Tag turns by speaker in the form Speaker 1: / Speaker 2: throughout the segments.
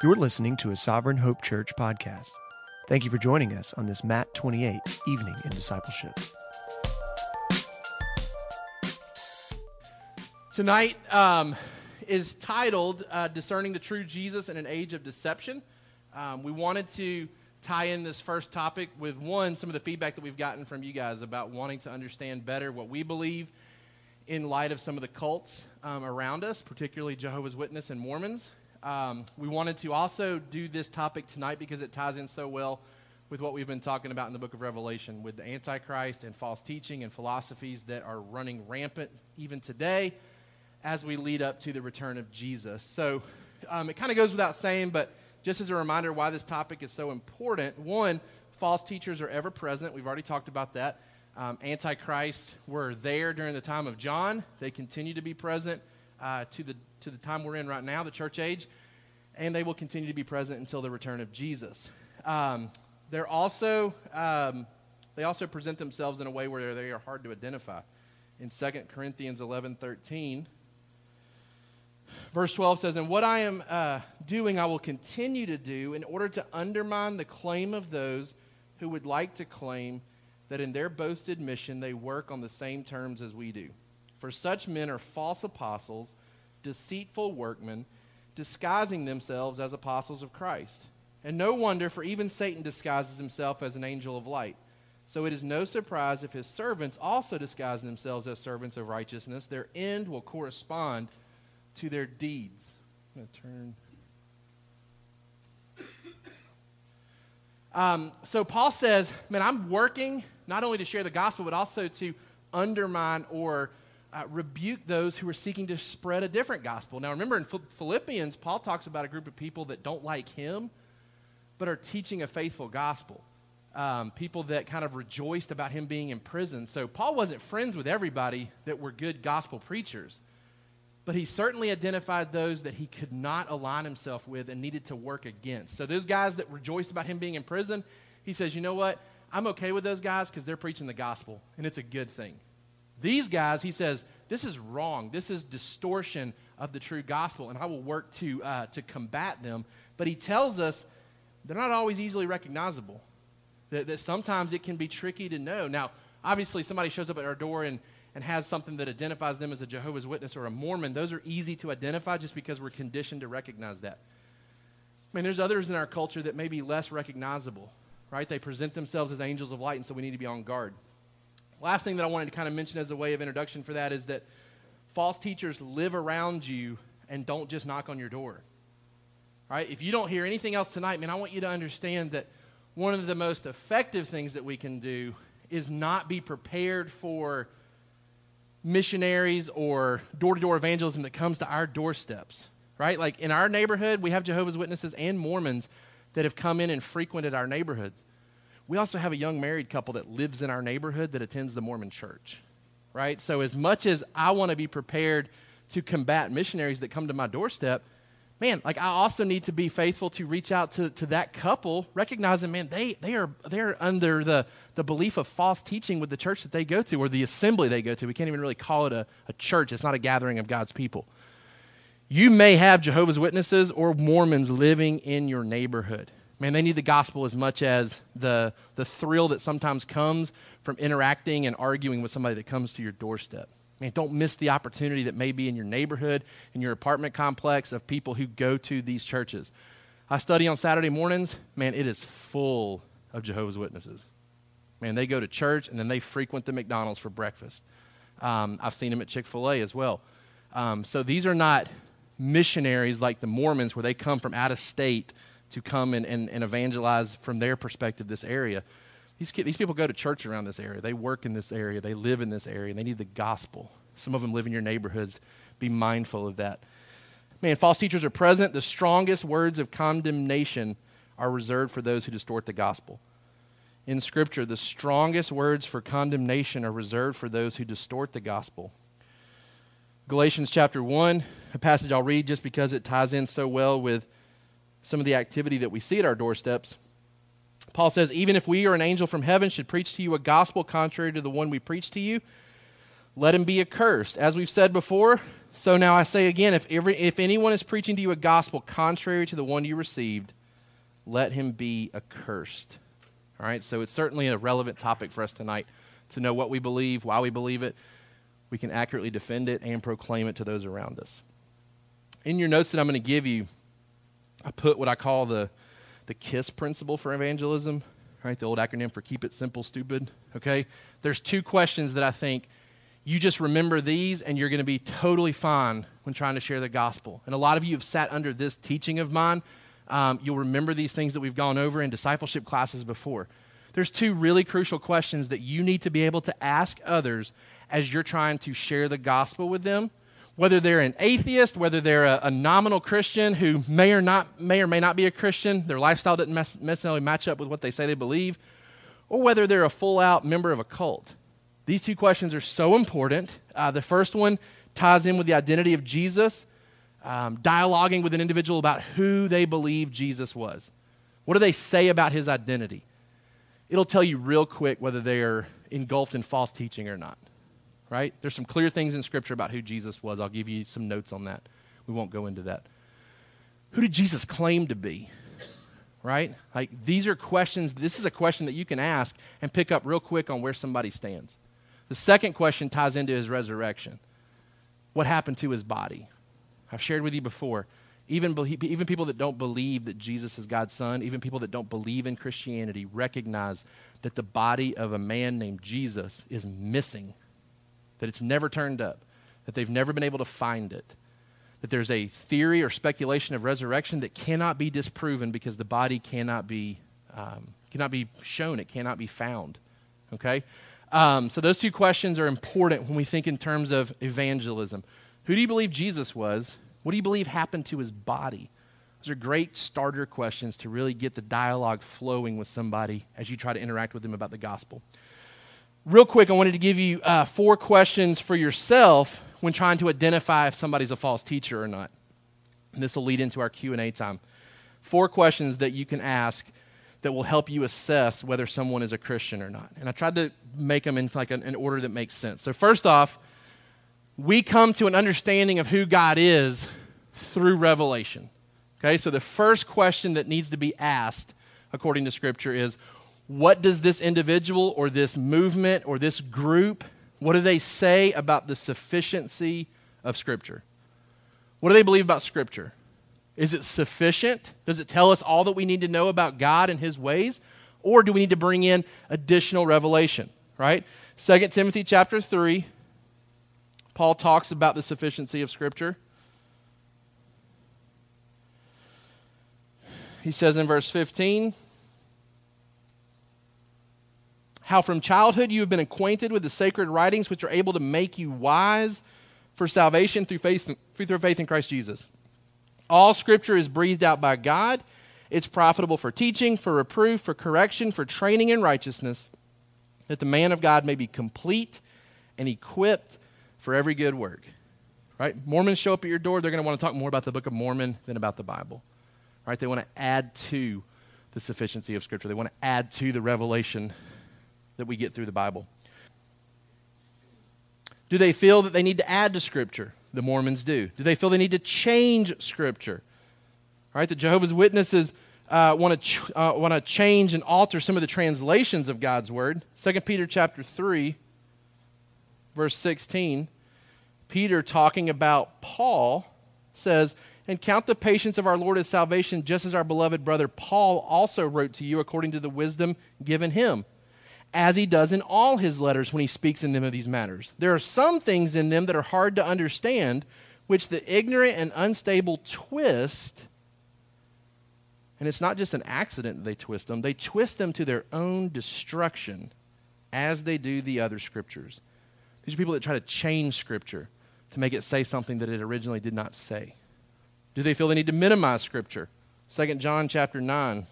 Speaker 1: You're listening to a Sovereign Hope Church podcast. Thank you for joining us on this Matt 28 evening in discipleship.
Speaker 2: Tonight um, is titled uh, Discerning the True Jesus in an Age of Deception. Um, we wanted to tie in this first topic with one, some of the feedback that we've gotten from you guys about wanting to understand better what we believe in light of some of the cults um, around us, particularly Jehovah's Witness and Mormons. Um, we wanted to also do this topic tonight because it ties in so well with what we've been talking about in the book of Revelation with the Antichrist and false teaching and philosophies that are running rampant even today as we lead up to the return of Jesus. So um, it kind of goes without saying, but just as a reminder why this topic is so important one, false teachers are ever present. We've already talked about that. Um, Antichrist were there during the time of John, they continue to be present uh, to, the, to the time we're in right now, the church age, and they will continue to be present until the return of Jesus. Um, they're also, um, they also present themselves in a way where they are hard to identify. In 2 Corinthians 11 13, verse 12 says, And what I am uh, doing, I will continue to do in order to undermine the claim of those who would like to claim that in their boasted mission they work on the same terms as we do. For such men are false apostles, deceitful workmen, disguising themselves as apostles of Christ. And no wonder, for even Satan disguises himself as an angel of light. So it is no surprise if his servants also disguise themselves as servants of righteousness. Their end will correspond to their deeds. I'm going to turn. Um, so Paul says, Man, I'm working not only to share the gospel, but also to undermine or uh, rebuke those who are seeking to spread a different gospel. Now, remember in Philippians, Paul talks about a group of people that don't like him, but are teaching a faithful gospel. Um, people that kind of rejoiced about him being in prison. So, Paul wasn't friends with everybody that were good gospel preachers, but he certainly identified those that he could not align himself with and needed to work against. So, those guys that rejoiced about him being in prison, he says, you know what? I'm okay with those guys because they're preaching the gospel, and it's a good thing. These guys, he says, this is wrong. This is distortion of the true gospel, and I will work to, uh, to combat them. But he tells us they're not always easily recognizable, that, that sometimes it can be tricky to know. Now, obviously, somebody shows up at our door and, and has something that identifies them as a Jehovah's Witness or a Mormon. Those are easy to identify just because we're conditioned to recognize that. I mean, there's others in our culture that may be less recognizable, right? They present themselves as angels of light, and so we need to be on guard. Last thing that I wanted to kind of mention as a way of introduction for that is that false teachers live around you and don't just knock on your door. Right? If you don't hear anything else tonight, man, I want you to understand that one of the most effective things that we can do is not be prepared for missionaries or door to door evangelism that comes to our doorsteps. Right? Like in our neighborhood, we have Jehovah's Witnesses and Mormons that have come in and frequented our neighborhoods. We also have a young married couple that lives in our neighborhood that attends the Mormon church, right? So, as much as I want to be prepared to combat missionaries that come to my doorstep, man, like I also need to be faithful to reach out to, to that couple, recognizing, man, they, they are they're under the, the belief of false teaching with the church that they go to or the assembly they go to. We can't even really call it a, a church, it's not a gathering of God's people. You may have Jehovah's Witnesses or Mormons living in your neighborhood. Man, they need the gospel as much as the, the thrill that sometimes comes from interacting and arguing with somebody that comes to your doorstep. Man, don't miss the opportunity that may be in your neighborhood, in your apartment complex of people who go to these churches. I study on Saturday mornings. Man, it is full of Jehovah's Witnesses. Man, they go to church and then they frequent the McDonald's for breakfast. Um, I've seen them at Chick fil A as well. Um, so these are not missionaries like the Mormons where they come from out of state to come and, and, and evangelize from their perspective this area. These, these people go to church around this area. They work in this area. They live in this area. And they need the gospel. Some of them live in your neighborhoods. Be mindful of that. Man, false teachers are present. The strongest words of condemnation are reserved for those who distort the gospel. In Scripture, the strongest words for condemnation are reserved for those who distort the gospel. Galatians chapter 1, a passage I'll read just because it ties in so well with some of the activity that we see at our doorsteps. Paul says, Even if we or an angel from heaven should preach to you a gospel contrary to the one we preach to you, let him be accursed. As we've said before, So now I say again if, every, if anyone is preaching to you a gospel contrary to the one you received, let him be accursed. All right, so it's certainly a relevant topic for us tonight to know what we believe, why we believe it. We can accurately defend it and proclaim it to those around us. In your notes that I'm going to give you, I put what I call the, the KISS principle for evangelism, right? The old acronym for keep it simple, stupid. Okay? There's two questions that I think you just remember these and you're going to be totally fine when trying to share the gospel. And a lot of you have sat under this teaching of mine. Um, you'll remember these things that we've gone over in discipleship classes before. There's two really crucial questions that you need to be able to ask others as you're trying to share the gospel with them. Whether they're an atheist, whether they're a, a nominal Christian who may or not may or may not be a Christian, their lifestyle doesn't necessarily match up with what they say they believe, or whether they're a full out member of a cult. These two questions are so important. Uh, the first one ties in with the identity of Jesus, um, dialoguing with an individual about who they believe Jesus was. What do they say about his identity? It'll tell you real quick whether they are engulfed in false teaching or not. Right? There's some clear things in Scripture about who Jesus was. I'll give you some notes on that. We won't go into that. Who did Jesus claim to be? Right? Like, these are questions, this is a question that you can ask and pick up real quick on where somebody stands. The second question ties into his resurrection. What happened to his body? I've shared with you before. Even, even people that don't believe that Jesus is God's son, even people that don't believe in Christianity, recognize that the body of a man named Jesus is missing, that it's never turned up, that they've never been able to find it, that there's a theory or speculation of resurrection that cannot be disproven because the body cannot be, um, cannot be shown, it cannot be found. Okay? Um, so those two questions are important when we think in terms of evangelism. Who do you believe Jesus was? What do you believe happened to his body? Those are great starter questions to really get the dialogue flowing with somebody as you try to interact with them about the gospel. Real quick, I wanted to give you uh, four questions for yourself when trying to identify if somebody's a false teacher or not. And this will lead into our Q&A time. Four questions that you can ask that will help you assess whether someone is a Christian or not. And I tried to make them in like an, an order that makes sense. So first off, we come to an understanding of who God is through revelation. Okay, so the first question that needs to be asked, according to Scripture, is what does this individual or this movement or this group, what do they say about the sufficiency of Scripture? What do they believe about Scripture? Is it sufficient? Does it tell us all that we need to know about God and his ways? Or do we need to bring in additional revelation, right? 2 Timothy chapter 3, Paul talks about the sufficiency of Scripture. He says in verse 15, How from childhood you have been acquainted with the sacred writings which are able to make you wise for salvation through faith, through faith in Christ Jesus. All scripture is breathed out by God. It's profitable for teaching, for reproof, for correction, for training in righteousness, that the man of God may be complete and equipped for every good work. Right? Mormons show up at your door, they're going to want to talk more about the Book of Mormon than about the Bible. Right? They want to add to the sufficiency of Scripture. They want to add to the revelation that we get through the Bible. Do they feel that they need to add to Scripture? The Mormons do. Do they feel they need to change Scripture? All right, the Jehovah's Witnesses uh, want to ch- uh, want to change and alter some of the translations of God's word. 2 Peter chapter 3 verse 16. Peter talking about Paul says, "And count the patience of our Lord as salvation, just as our beloved brother Paul also wrote to you according to the wisdom given him." As he does in all his letters when he speaks in them of these matters. There are some things in them that are hard to understand, which the ignorant and unstable twist. And it's not just an accident they twist them, they twist them to their own destruction as they do the other scriptures. These are people that try to change scripture to make it say something that it originally did not say. Do they feel they need to minimize scripture? 2 John chapter 9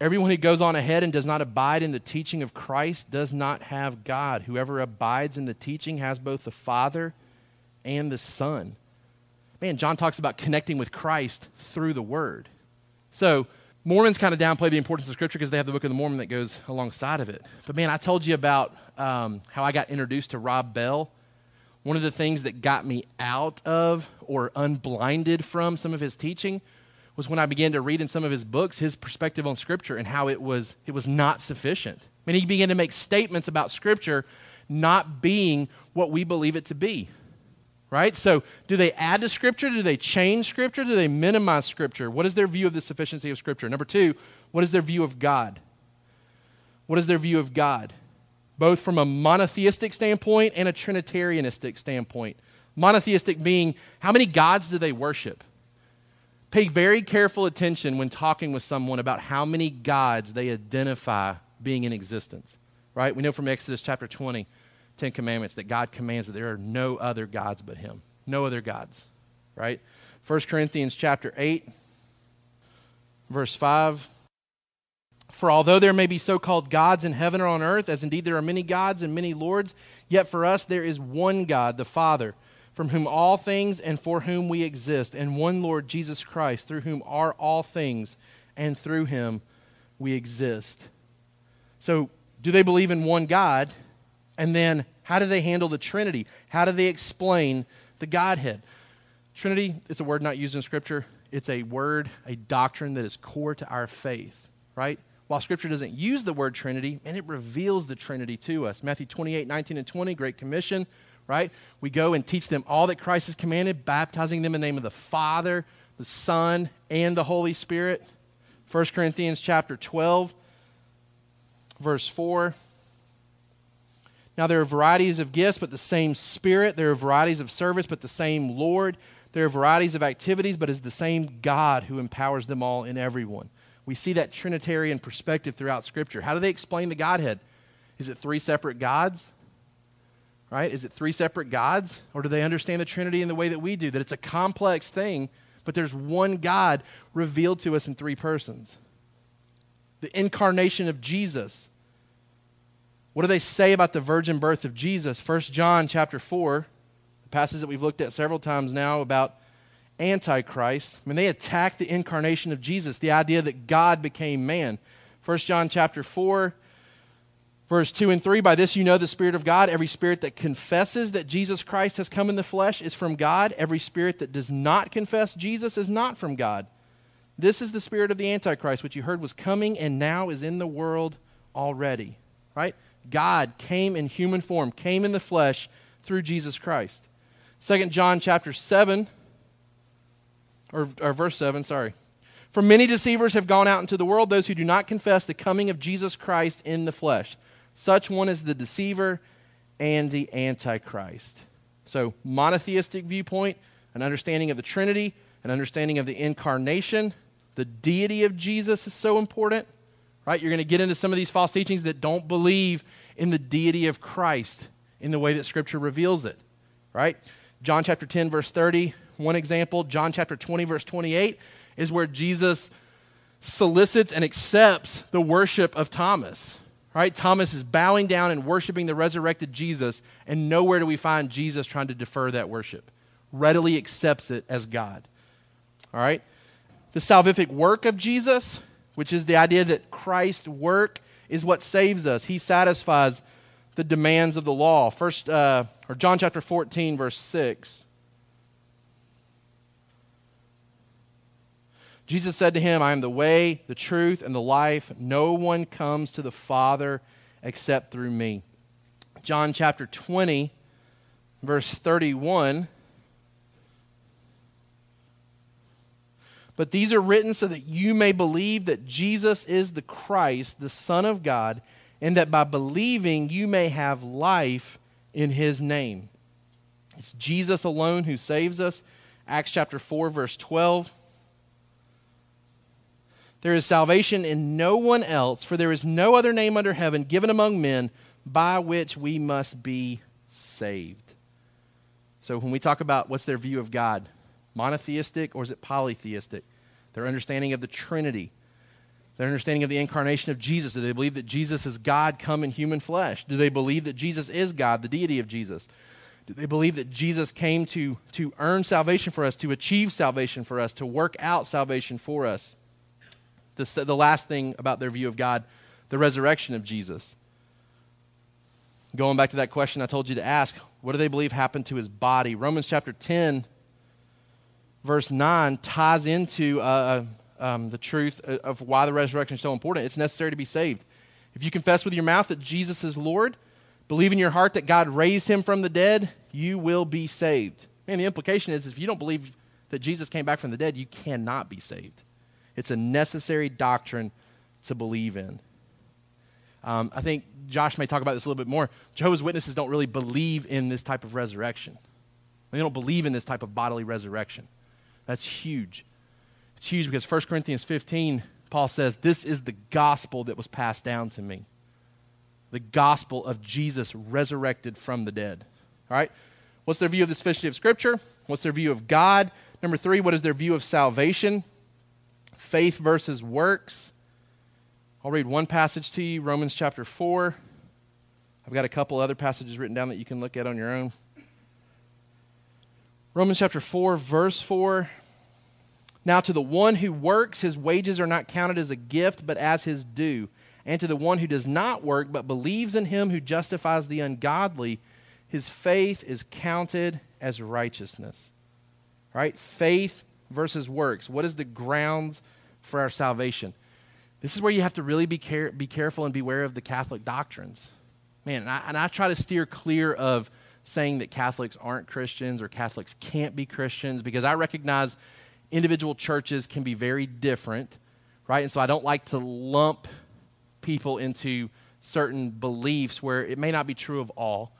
Speaker 2: Everyone who goes on ahead and does not abide in the teaching of Christ does not have God. Whoever abides in the teaching has both the Father and the Son. Man, John talks about connecting with Christ through the Word. So, Mormons kind of downplay the importance of Scripture because they have the Book of the Mormon that goes alongside of it. But man, I told you about um, how I got introduced to Rob Bell. one of the things that got me out of or unblinded from some of his teaching was when I began to read in some of his books his perspective on Scripture and how it was, it was not sufficient. I mean, he began to make statements about Scripture not being what we believe it to be. Right? So, do they add to Scripture? Do they change Scripture? Do they minimize Scripture? What is their view of the sufficiency of Scripture? Number two, what is their view of God? What is their view of God? Both from a monotheistic standpoint and a Trinitarianistic standpoint. Monotheistic being, how many gods do they worship? Pay very careful attention when talking with someone about how many gods they identify being in existence. Right? We know from Exodus chapter 20 Ten Commandments that God commands that there are no other gods but Him. No other gods, right? 1 Corinthians chapter 8, verse 5. For although there may be so called gods in heaven or on earth, as indeed there are many gods and many lords, yet for us there is one God, the Father, from whom all things and for whom we exist, and one Lord Jesus Christ, through whom are all things, and through him we exist. So, do they believe in one God? And then, how do they handle the Trinity? How do they explain the Godhead? Trinity is a word not used in Scripture. It's a word, a doctrine that is core to our faith, right? While Scripture doesn't use the word Trinity, and it reveals the Trinity to us. Matthew 28, 19, and 20, Great Commission, right? We go and teach them all that Christ has commanded, baptizing them in the name of the Father, the Son, and the Holy Spirit. 1 Corinthians chapter 12, verse 4. Now, there are varieties of gifts, but the same Spirit. There are varieties of service, but the same Lord. There are varieties of activities, but it's the same God who empowers them all in everyone. We see that Trinitarian perspective throughout Scripture. How do they explain the Godhead? Is it three separate gods? Right? Is it three separate gods? Or do they understand the Trinity in the way that we do? That it's a complex thing, but there's one God revealed to us in three persons. The incarnation of Jesus what do they say about the virgin birth of Jesus? 1 John chapter 4, a passage that we've looked at several times now about Antichrist. I mean, they attack the incarnation of Jesus, the idea that God became man. 1 John chapter 4, verse 2 and 3 By this you know the Spirit of God. Every spirit that confesses that Jesus Christ has come in the flesh is from God. Every spirit that does not confess Jesus is not from God. This is the spirit of the Antichrist, which you heard was coming and now is in the world already. Right? God came in human form, came in the flesh through Jesus Christ. Second John chapter 7, or, or verse 7, sorry. For many deceivers have gone out into the world, those who do not confess the coming of Jesus Christ in the flesh. Such one is the deceiver and the antichrist. So, monotheistic viewpoint, an understanding of the Trinity, an understanding of the incarnation, the deity of Jesus is so important right? You're going to get into some of these false teachings that don't believe in the deity of Christ in the way that Scripture reveals it, right? John chapter 10, verse 30, one example. John chapter 20, verse 28 is where Jesus solicits and accepts the worship of Thomas, right? Thomas is bowing down and worshiping the resurrected Jesus, and nowhere do we find Jesus trying to defer that worship. Readily accepts it as God, all right? The salvific work of Jesus which is the idea that Christ's work is what saves us. He satisfies the demands of the law. First, uh, or John chapter 14, verse 6. Jesus said to him, I am the way, the truth, and the life. No one comes to the Father except through me. John chapter 20, verse 31. But these are written so that you may believe that Jesus is the Christ, the Son of God, and that by believing you may have life in his name. It's Jesus alone who saves us. Acts chapter 4, verse 12. There is salvation in no one else, for there is no other name under heaven given among men by which we must be saved. So when we talk about what's their view of God, monotheistic or is it polytheistic? Their understanding of the Trinity, their understanding of the incarnation of Jesus. Do they believe that Jesus is God come in human flesh? Do they believe that Jesus is God, the deity of Jesus? Do they believe that Jesus came to, to earn salvation for us, to achieve salvation for us, to work out salvation for us? The last thing about their view of God, the resurrection of Jesus. Going back to that question I told you to ask, What do they believe happened to his body? Romans chapter 10, verse 9, ties into uh, uh um, the truth of why the resurrection is so important. It's necessary to be saved. If you confess with your mouth that Jesus is Lord, believe in your heart that God raised him from the dead, you will be saved. And the implication is if you don't believe that Jesus came back from the dead, you cannot be saved. It's a necessary doctrine to believe in. Um, I think Josh may talk about this a little bit more. Jehovah's Witnesses don't really believe in this type of resurrection. They don't believe in this type of bodily resurrection. That's huge. It's huge because 1 Corinthians 15, Paul says, This is the gospel that was passed down to me. The gospel of Jesus resurrected from the dead. All right? What's their view of the sufficiency of Scripture? What's their view of God? Number three, what is their view of salvation? Faith versus works. I'll read one passage to you Romans chapter 4. I've got a couple other passages written down that you can look at on your own. Romans chapter 4, verse 4. Now, to the one who works, his wages are not counted as a gift, but as his due. And to the one who does not work, but believes in him who justifies the ungodly, his faith is counted as righteousness. Right? Faith versus works. What is the grounds for our salvation? This is where you have to really be, care- be careful and beware of the Catholic doctrines. Man, and I, and I try to steer clear of saying that Catholics aren't Christians or Catholics can't be Christians because I recognize individual churches can be very different, right? And so I don't like to lump people into certain beliefs where it may not be true of all.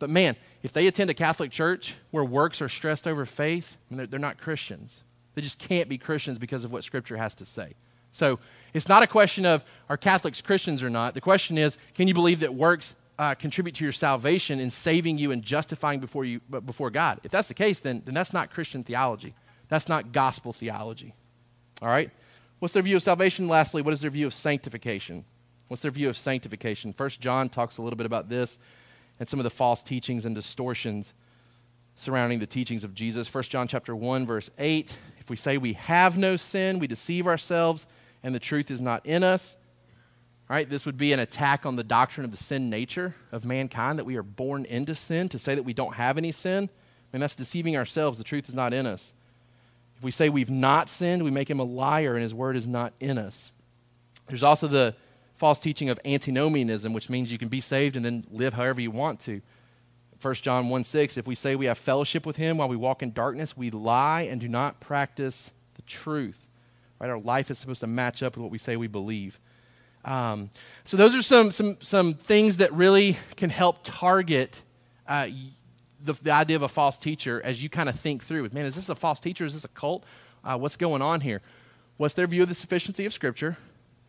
Speaker 2: But man, if they attend a Catholic church where works are stressed over faith, they're, they're not Christians. They just can't be Christians because of what Scripture has to say. So it's not a question of are Catholics Christians or not. The question is can you believe that works uh, contribute to your salvation in saving you and justifying before, you, before God? If that's the case, then, then that's not Christian theology. That's not gospel theology. All right? What's their view of salvation? Lastly, what is their view of sanctification? What's their view of sanctification? First John talks a little bit about this and some of the false teachings and distortions surrounding the teachings of Jesus. First John chapter 1 verse 8, if we say we have no sin, we deceive ourselves and the truth is not in us. All right, this would be an attack on the doctrine of the sin nature of mankind that we are born into sin to say that we don't have any sin. I mean, that's deceiving ourselves. The truth is not in us. If we say we've not sinned, we make him a liar and his word is not in us. There's also the false teaching of antinomianism, which means you can be saved and then live however you want to. 1 John 1 6, if we say we have fellowship with him while we walk in darkness, we lie and do not practice the truth. Right? Our life is supposed to match up with what we say we believe. Um, so those are some, some, some things that really can help target uh, the, the, idea of a false teacher as you kind of think through Man, is this a false teacher? Is this a cult? Uh, what's going on here? What's their view of the sufficiency of Scripture?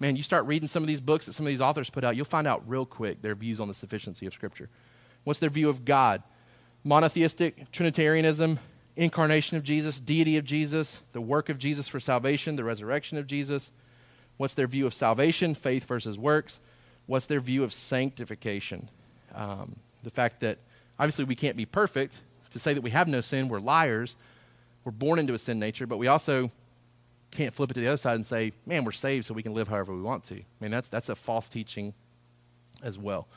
Speaker 2: man, you start reading some of these books that some of these authors put out, you'll find out real quick their views on the sufficiency of Scripture. What's their view of God? Monotheistic, Trinitarianism, incarnation of Jesus, deity of Jesus, the work of Jesus for salvation, the resurrection of Jesus. What's their view of salvation, faith versus works? What's their view of sanctification? Um, the fact that obviously we can't be perfect. To say that we have no sin, we're liars. We're born into a sin nature, but we also can't flip it to the other side and say, man, we're saved so we can live however we want to. I mean, that's, that's a false teaching as well.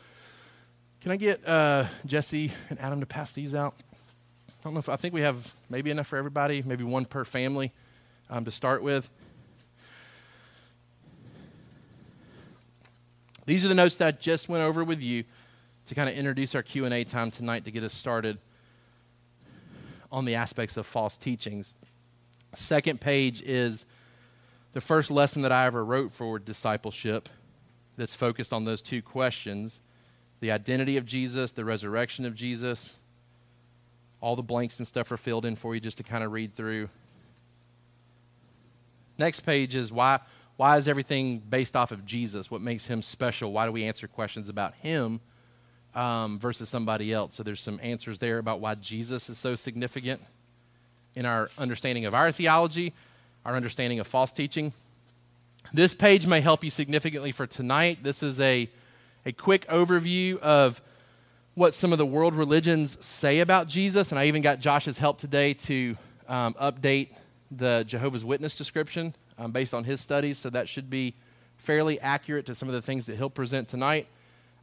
Speaker 2: Can I get uh, Jesse and Adam to pass these out? I don't know if I think we have maybe enough for everybody, maybe one per family um, to start with. These are the notes that I just went over with you to kind of introduce our Q&A time tonight to get us started on the aspects of false teachings. Second page is the first lesson that I ever wrote for discipleship that's focused on those two questions the identity of Jesus, the resurrection of Jesus. All the blanks and stuff are filled in for you just to kind of read through. Next page is why, why is everything based off of Jesus? What makes him special? Why do we answer questions about him um, versus somebody else? So there's some answers there about why Jesus is so significant in our understanding of our theology, our understanding of false teaching. This page may help you significantly for tonight. This is a, a quick overview of what some of the world religions say about Jesus, and I even got Josh's help today to um, update the Jehovah's Witness description um, based on his studies, so that should be fairly accurate to some of the things that he'll present tonight.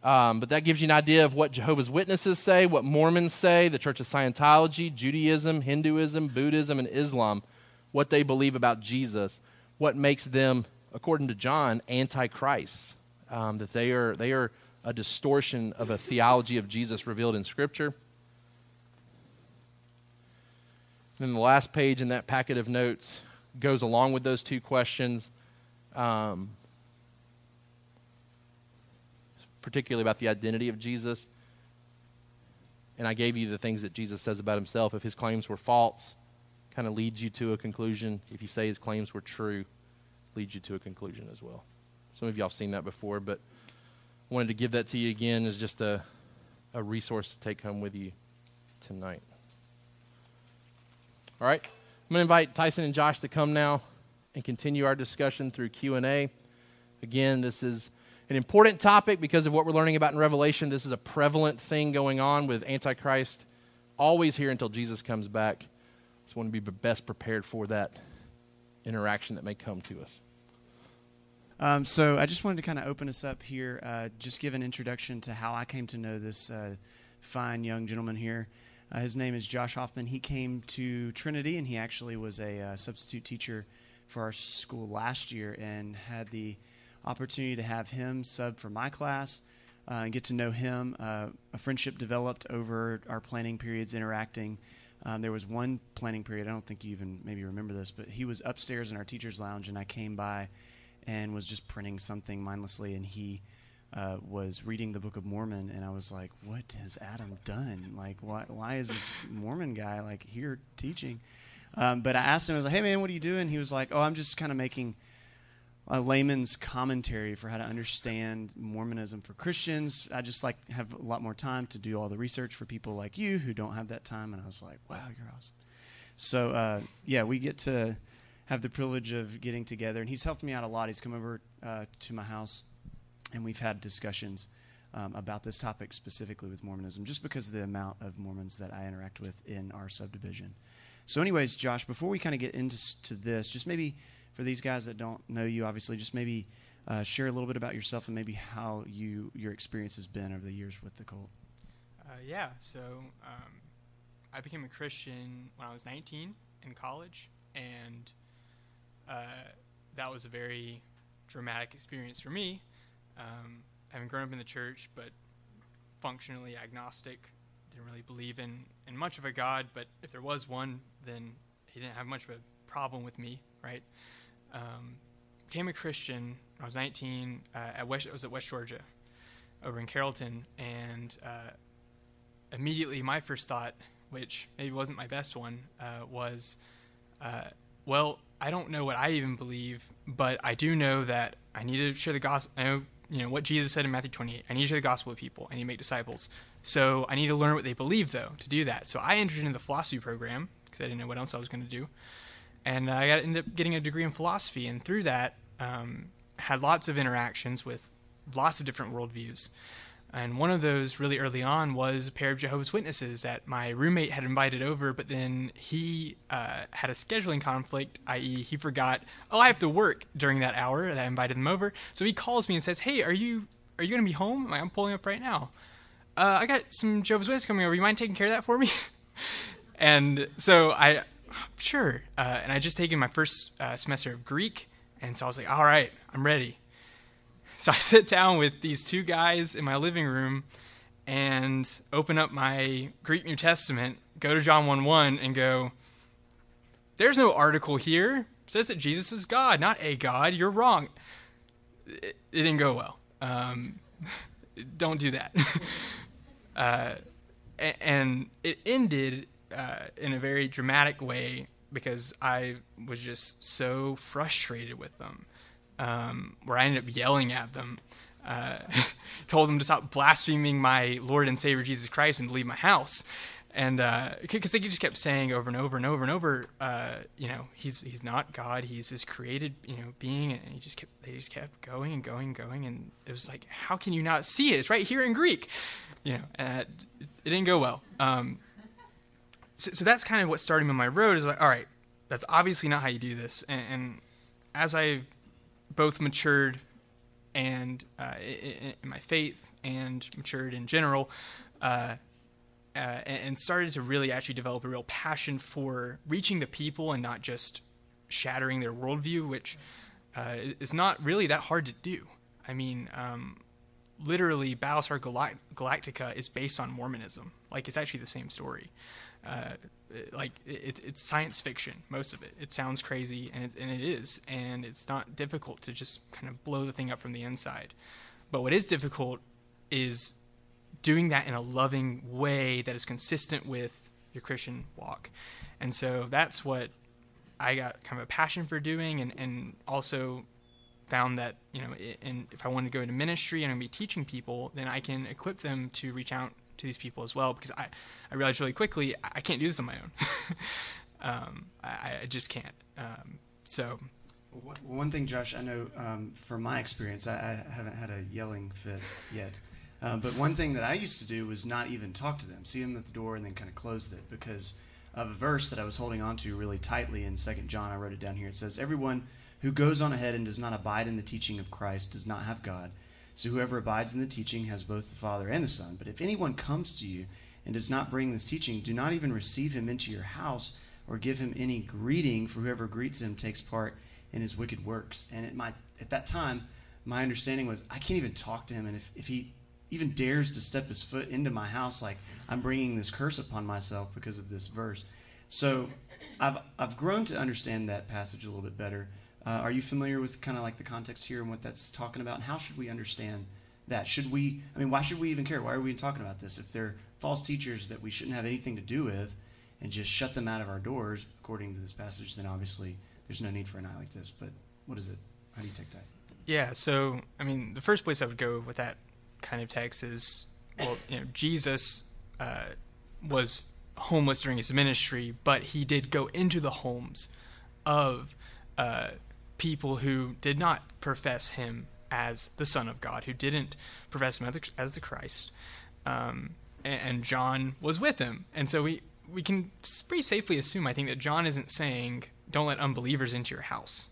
Speaker 2: Um, but that gives you an idea of what Jehovah's Witnesses say, what Mormons say, the Church of Scientology, Judaism, Hinduism, Buddhism, and Islam, what they believe about Jesus, what makes them, according to John, antichrist. Um, that they are, they are a distortion of a theology of Jesus revealed in Scripture. Then the last page in that packet of notes goes along with those two questions. Um, particularly about the identity of Jesus. And I gave you the things that Jesus says about himself. If his claims were false, kind of leads you to a conclusion. If you say his claims were true, leads you to a conclusion as well. Some of y'all have seen that before, but I wanted to give that to you again as just a, a resource to take home with you tonight. All right. I'm going to invite Tyson and Josh to come now and continue our discussion through Q&A. Again, this is an important topic because of what we're learning about in Revelation. This is a prevalent thing going on with Antichrist always here until Jesus comes back. Just want to be best prepared for that interaction that may come to us.
Speaker 3: Um, so I just wanted to kind of open us up here, uh, just give an introduction to how I came to know this uh, fine young gentleman here. Uh, his name is Josh Hoffman. He came to Trinity, and he actually was a uh, substitute teacher for our school last year, and had the opportunity to have him sub for my class uh, and get to know him. Uh, a friendship developed over our planning periods, interacting. Um, there was one planning period, I don't think you even maybe remember this, but he was upstairs in our teacher's lounge, and I came by and was just printing something mindlessly, and he uh, was reading the Book of Mormon, and I was like, "What has Adam done? Like, why, why is this Mormon guy like here teaching?" Um, but I asked him, I was like, "Hey man, what are you doing?" He was like, "Oh, I'm just kind of making a layman's commentary for how to understand Mormonism for Christians. I just like have a lot more time to do all the research for people like you who don't have that time. And I was like, wow, you're awesome. So uh, yeah, we get to have the privilege of getting together, and he's helped me out a lot. He's come over uh, to my house, and we've had discussions. Um, about this topic specifically with Mormonism, just because of the amount of Mormons that I interact with in our subdivision. So, anyways, Josh, before we kind of get into this, just maybe for these guys that don't know you, obviously, just maybe uh, share a little bit about yourself and maybe how you your experience has been over the years with the cult.
Speaker 4: Uh, yeah, so um, I became a Christian when I was 19 in college, and uh, that was a very dramatic experience for me. Um, having grown up in the church, but functionally agnostic, didn't really believe in, in much of a God, but if there was one, then he didn't have much of a problem with me, right? um, became a Christian. when I was 19. Uh, at West, I was at West Georgia, over in Carrollton, and uh, immediately my first thought, which maybe wasn't my best one, uh, was, uh, well, I don't know what I even believe, but I do know that I need to share the gospel. I know, you know what Jesus said in Matthew 28. I need to share the gospel with people. I need to make disciples. So I need to learn what they believe, though, to do that. So I entered into the philosophy program because I didn't know what else I was going to do and I got ended up getting a degree in philosophy, and through that, um, had lots of interactions with lots of different worldviews. And one of those really early on was a pair of Jehovah's Witnesses that my roommate had invited over, but then he uh, had a scheduling conflict, i.e., he forgot, oh, I have to work during that hour that I invited them over. So he calls me and says, hey, are you are you going to be home? I'm, like, I'm pulling up right now. Uh, I got some Jehovah's Witnesses coming over. You mind taking care of that for me? and so I sure. Uh, and I just taken my first uh, semester of Greek, and so I was like, all right, I'm ready. So I sit down with these two guys in my living room and open up my Greek New Testament, go to John 1 1, and go, there's no article here. It says that Jesus is God, not a God. You're wrong. It, it didn't go well. Um, don't do that. uh, and it ended uh, in a very dramatic way because I was just so frustrated with them, um, where I ended up yelling at them, uh, told them to stop blaspheming my Lord and Savior Jesus Christ and leave my house. And because uh, they just kept saying over and over and over and over, uh, you know, he's he's not God, he's this created, you know, being, and he just kept they just kept going and going and going, and it was like, how can you not see it? It's right here in Greek, you know. And it, it didn't go well. Um, so, so that's kind of what started me on my road is like, all right, that's obviously not how you do this. And, and as I both matured and uh, in, my faith and matured in general. Uh, uh, and started to really actually develop a real passion for reaching the people and not just shattering their worldview, which uh, is not really that hard to do. I mean, um, literally, Battlestar Galactica is based on Mormonism. Like, it's actually the same story. Uh, like, it's it's science fiction, most of it. It sounds crazy, and it, and it is, and it's not difficult to just kind of blow the thing up from the inside. But what is difficult is doing that in a loving way that is consistent with your Christian walk. And so that's what I got kind of a passion for doing, and, and also found that you know, and if I want to go into ministry and I'm going to be teaching people, then I can equip them to reach out to these people as well. Because I, I realized really quickly I can't do this on my own. um, I, I, just can't. Um, so.
Speaker 3: One thing, Josh, I know um, from my experience, I, I, haven't had a yelling fit yet. Uh, but one thing that I used to do was not even talk to them, see them at the door, and then kind of close it because of a verse that I was holding on to really tightly in Second John. I wrote it down here. It says, "Everyone who goes on ahead and does not abide in the teaching of Christ does not have God. So whoever abides in the teaching has both the Father and the Son. But if anyone comes to you and does not bring this teaching, do not even receive him into your house or give him any greeting, for whoever greets him takes part in his wicked works." And at my at that time, my understanding was I can't even talk to him, and if, if he even dares to step his foot into my house, like I'm bringing this curse upon myself because of this verse. So I've, I've grown to understand that passage a little bit better. Uh, are you familiar with kind of like the context here and what that's talking about? And how should we understand that? Should we, I mean, why should we even care? Why are we even talking about this? If they're false teachers that we shouldn't have anything to do with and just shut them out of our doors, according to this passage, then obviously there's no need for an eye like this. But what is it? How do you take that?
Speaker 4: Yeah, so, I mean, the first place I would go with that kind of text is well, you know, Jesus uh, was homeless during his ministry, but he did go into the homes of uh, people who did not profess him as the Son of God, who didn't profess him as the, as the Christ. Um, and, and John was with him, and so we we can pretty safely assume, I think, that John isn't saying, "Don't let unbelievers into your house."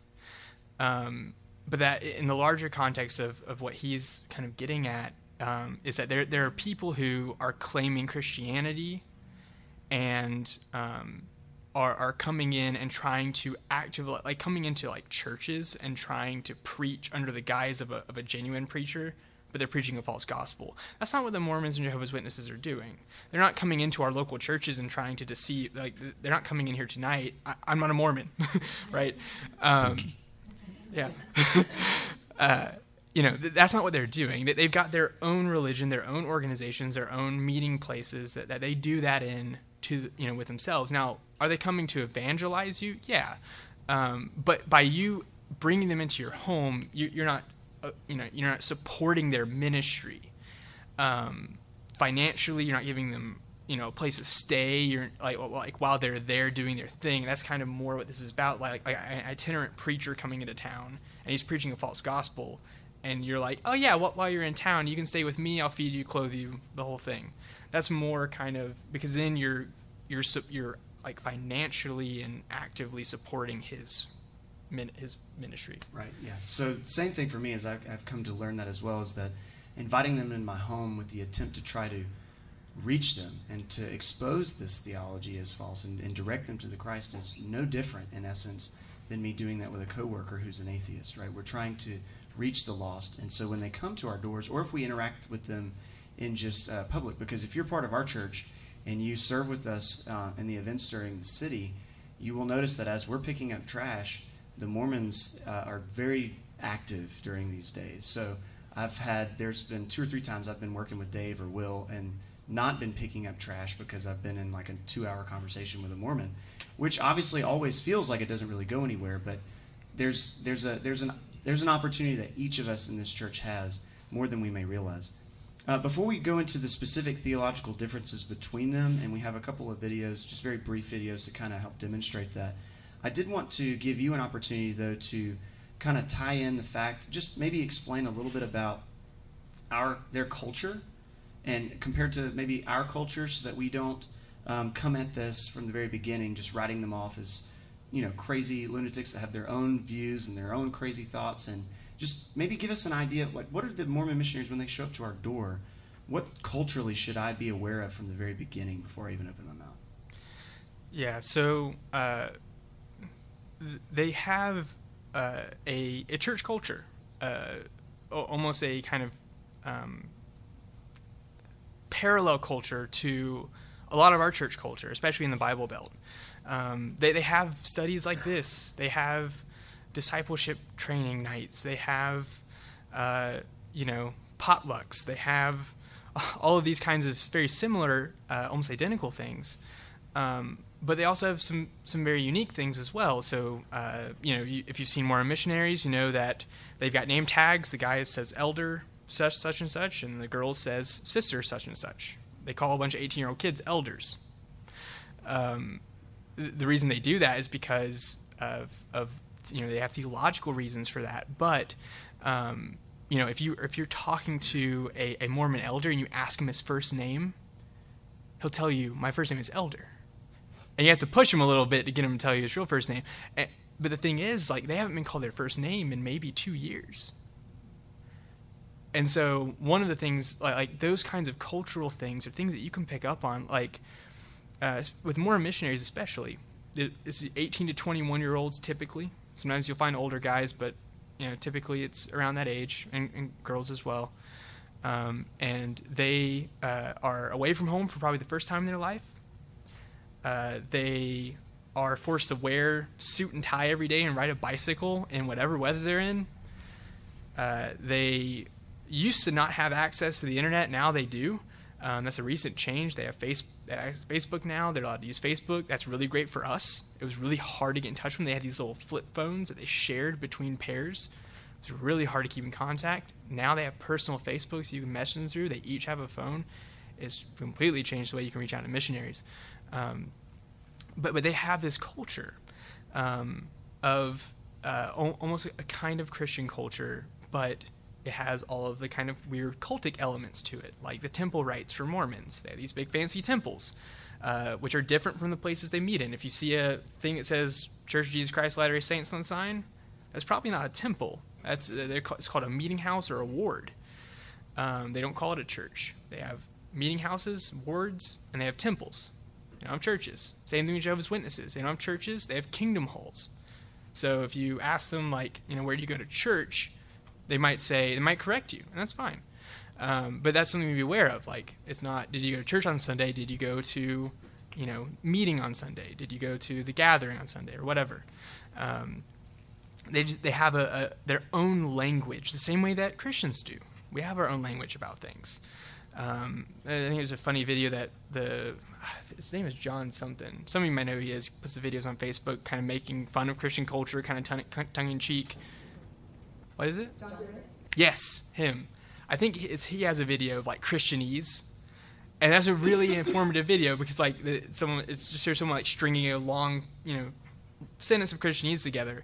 Speaker 4: Um, but that in the larger context of, of what he's kind of getting at um, is that there there are people who are claiming Christianity and um, are are coming in and trying to actively like coming into like churches and trying to preach under the guise of a of a genuine preacher, but they're preaching a false gospel. That's not what the Mormons and Jehovah's Witnesses are doing. They're not coming into our local churches and trying to deceive. Like they're not coming in here tonight. I, am not a Mormon, right? Um, yeah. uh, you know th- that's not what they're doing they've got their own religion their own organizations their own meeting places that, that they do that in to you know with themselves. Now are they coming to evangelize you? Yeah. Um, but by you bringing them into your home you, are not uh, you know you're not supporting their ministry. Um, financially you're not giving them you know a place to stay. You're like like while they're there doing their thing. That's kind of more what this is about. Like, like an itinerant preacher coming into town and he's preaching a false gospel and you're like, oh yeah, well, while you're in town, you can stay with me. I'll feed you, clothe you, the whole thing. That's more kind of because then you're you're you're like financially and actively supporting his his ministry.
Speaker 3: Right. Yeah. So same thing for me as I've, I've come to learn that as well is that inviting them in my home with the attempt to try to reach them and to expose this theology as false and, and direct them to the Christ is no different in essence than me doing that with a coworker who's an atheist. Right. We're trying to reach the lost. And so when they come to our doors, or if we interact with them in just uh, public, because if you're part of our church and you serve with us uh, in the events during the city, you will notice that as we're picking up trash, the Mormons uh, are very active during these days. So I've had, there's been two or three times I've been working with Dave or Will and not been picking up trash because I've been in like a two hour conversation with a Mormon, which obviously always feels like it doesn't really go anywhere, but there's, there's, a, there's an there's an opportunity that each of us in this church has more than we may realize. Uh, before we go into the specific theological differences between them, and we have a couple of videos, just very brief videos to kind of help demonstrate that, I did want to give you an opportunity, though, to kind of tie in the fact, just maybe explain a little bit about our their culture, and compared to maybe our culture, so that we don't um, come at this from the very beginning, just writing them off as you know crazy lunatics that have their own views and their own crazy thoughts and just maybe give us an idea of like what are the Mormon missionaries when they show up to our door? What culturally should I be aware of from the very beginning before I even open my mouth?
Speaker 4: Yeah, so uh, they have uh, a, a church culture, uh, almost a kind of um, parallel culture to a lot of our church culture, especially in the Bible Belt. Um, they, they have studies like this. They have discipleship training nights. They have, uh, you know, potlucks. They have all of these kinds of very similar, uh, almost identical things. Um, but they also have some some very unique things as well. So, uh, you know, you, if you've seen Mormon missionaries, you know that they've got name tags. The guy says elder such such and such, and the girl says sister such and such. They call a bunch of 18 year old kids elders. Um, the reason they do that is because of, of you know they have theological reasons for that. But um, you know if you if you're talking to a, a mormon elder and you ask him his first name he'll tell you my first name is elder. And you have to push him a little bit to get him to tell you his real first name. And, but the thing is like they haven't been called their first name in maybe two years. And so one of the things like, like those kinds of cultural things are things that you can pick up on like uh, with Mormon missionaries especially. It's 18 to 21 year olds typically. Sometimes you'll find older guys but you know typically it's around that age and, and girls as well. Um, and they uh, are away from home for probably the first time in their life. Uh, they are forced to wear suit and tie every day and ride a bicycle in whatever weather they're in. Uh, they used to not have access to the internet. Now they do um, that's a recent change. They have face, Facebook now. They're allowed to use Facebook. That's really great for us. It was really hard to get in touch with them. They had these little flip phones that they shared between pairs. It was really hard to keep in contact. Now they have personal Facebook, so you can message them through. They each have a phone. It's completely changed the way you can reach out to missionaries. Um, but but they have this culture um, of uh, almost a kind of Christian culture, but it has all of the kind of weird cultic elements to it, like the temple rites for Mormons. They have these big fancy temples, uh, which are different from the places they meet in. If you see a thing that says Church of Jesus Christ Latter-day Saints on the sign, that's probably not a temple. That's uh, it's called a meeting house or a ward. Um, they don't call it a church. They have meeting houses, wards, and they have temples. They don't have churches. Same thing with Jehovah's Witnesses. They don't have churches. They have kingdom halls. So if you ask them, like, you know, where do you go to church? They might say they might correct you, and that's fine. Um, but that's something to be aware of. Like, it's not. Did you go to church on Sunday? Did you go to, you know, meeting on Sunday? Did you go to the gathering on Sunday or whatever? Um, they just, they have a, a, their own language, the same way that Christians do. We have our own language about things. Um, I think there's a funny video that the his name is John something. Some of you might know who he is. He puts the videos on Facebook, kind of making fun of Christian culture, kind of tongue in cheek. What is it? Yes, him. I think he has a video of like Christianese, and that's a really informative video because like the, someone it's just someone like stringing a long you know sentence of Christianese together.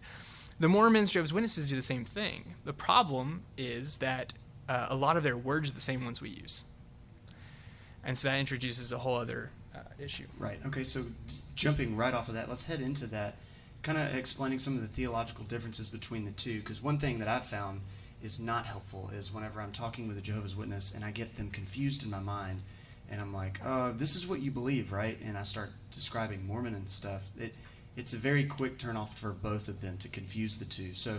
Speaker 4: The Mormons, Jehovah's Witnesses do the same thing. The problem is that uh, a lot of their words are the same ones we use, and so that introduces a whole other uh, issue.
Speaker 3: Right. Okay. So jumping right off of that, let's head into that kind of explaining some of the theological differences between the two. Because one thing that I've found is not helpful is whenever I'm talking with a Jehovah's Witness and I get them confused in my mind, and I'm like, uh, "This is what you believe, right?" And I start describing Mormon and stuff. It it's a very quick turnoff for both of them to confuse the two. So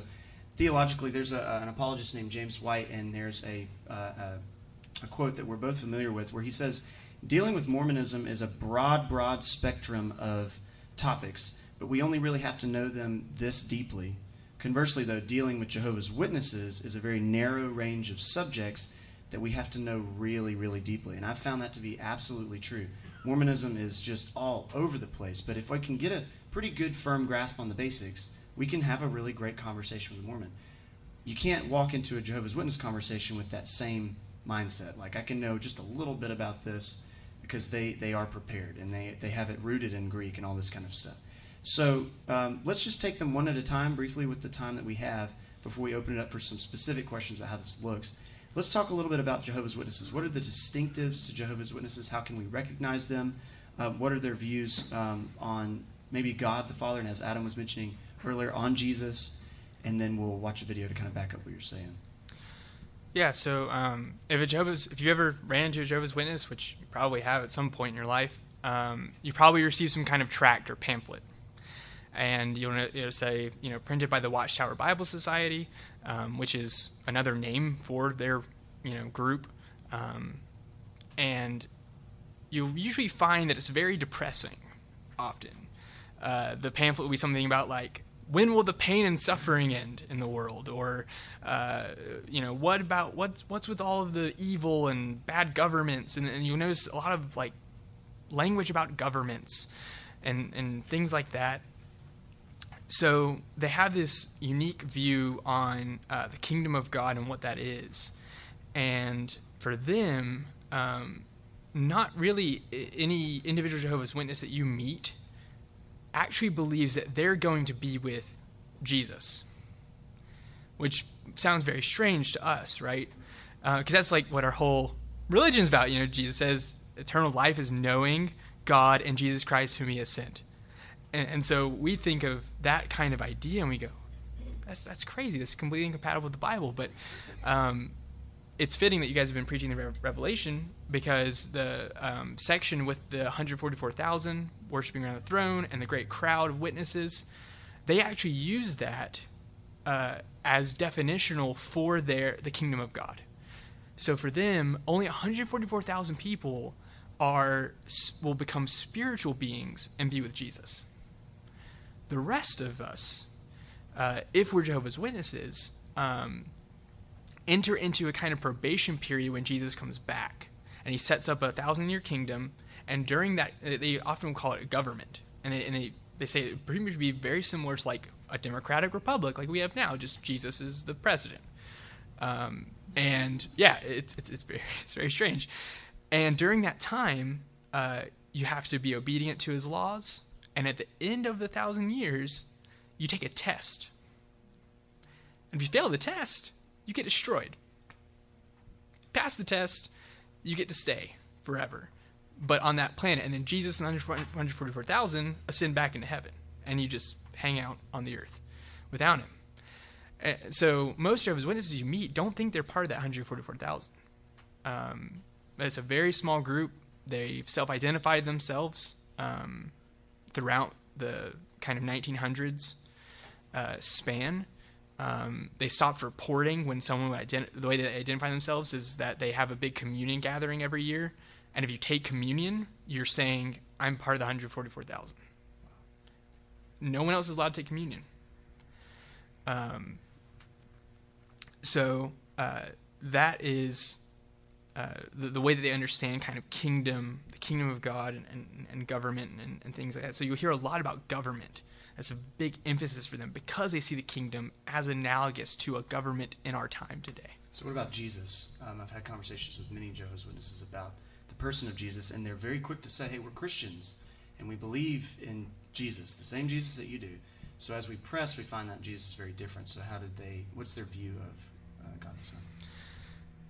Speaker 3: theologically, there's a, an apologist named James White, and there's a, uh, a, a quote that we're both familiar with where he says, "Dealing with Mormonism is a broad, broad spectrum of topics." But we only really have to know them this deeply. Conversely, though, dealing with Jehovah's Witnesses is a very narrow range of subjects that we have to know really, really deeply. And I've found that to be absolutely true. Mormonism is just all over the place, but if I can get a pretty good, firm grasp on the basics, we can have a really great conversation with a Mormon. You can't walk into a Jehovah's Witness conversation with that same mindset. Like, I can know just a little bit about this because they, they are prepared and they, they have it rooted in Greek and all this kind of stuff. So um, let's just take them one at a time, briefly, with the time that we have before we open it up for some specific questions about how this looks. Let's talk a little bit about Jehovah's Witnesses. What are the distinctives to Jehovah's Witnesses? How can we recognize them? Uh, what are their views um, on maybe God the Father, and as Adam was mentioning earlier, on Jesus? and then we'll watch a video to kind of back up what you're saying.
Speaker 4: Yeah, so um, if a Jehovah's, if you ever ran into a Jehovah's Witness, which you probably have at some point in your life, um, you probably received some kind of tract or pamphlet, and you'll it'll say, you know, printed by the Watchtower Bible Society, um, which is another name for their, you know, group, um, and you'll usually find that it's very depressing. Often, uh, the pamphlet will be something about like when will the pain and suffering end in the world? Or uh, you know what about what's what's with all of the evil and bad governments? And, and you'll notice a lot of like language about governments and and things like that so they have this unique view on uh, the kingdom of god and what that is and for them um, not really any individual jehovah's witness that you meet actually believes that they're going to be with Jesus, which sounds very strange to us, right? Because uh, that's like what our whole religion is about. You know, Jesus says eternal life is knowing God and Jesus Christ, whom He has sent. And, and so we think of that kind of idea and we go, that's, that's crazy. This is completely incompatible with the Bible. But um, it's fitting that you guys have been preaching the Re- Revelation because the um, section with the 144,000 worshiping around the throne and the great crowd of witnesses, they actually use that uh, as definitional for their the kingdom of God. So for them, only 144,000 people are will become spiritual beings and be with Jesus. The rest of us, uh, if we're Jehovah's Witnesses, um, enter into a kind of probation period when Jesus comes back. And he sets up a thousand year kingdom. And during that, they often call it a government. And they, and they, they say it pretty much be very similar to like a democratic republic like we have now, just Jesus is the president. Um, and yeah, it's, it's, it's, very, it's very strange. And during that time, uh, you have to be obedient to his laws. And at the end of the thousand years, you take a test. And if you fail the test, you get destroyed. Pass the test, you get to stay forever. But on that planet, and then Jesus and 144,000 ascend back into heaven, and you just hang out on the earth without him. And so most of his Witnesses you meet don't think they're part of that 144,000. Um, it's a very small group. They've self-identified themselves um, throughout the kind of 1900s uh, span. Um, they stopped reporting when someone would the way they identify themselves is that they have a big communion gathering every year, and if you take communion, you're saying I'm part of the 144,000. No one else is allowed to take communion. Um, so uh, that is uh, the, the, way that they understand kind of kingdom, the kingdom of God, and, and, and government, and, and, things like that. So you'll hear a lot about government that's a big emphasis for them because they see the kingdom as analogous to a government in our time today.
Speaker 3: So, what about Jesus? Um, I've had conversations with many Jehovah's Witnesses about the person of Jesus, and they're very quick to say, hey, we're Christians, and we believe in Jesus, the same Jesus that you do. So, as we press, we find that Jesus is very different. So, how did they, what's their view of uh, God the Son?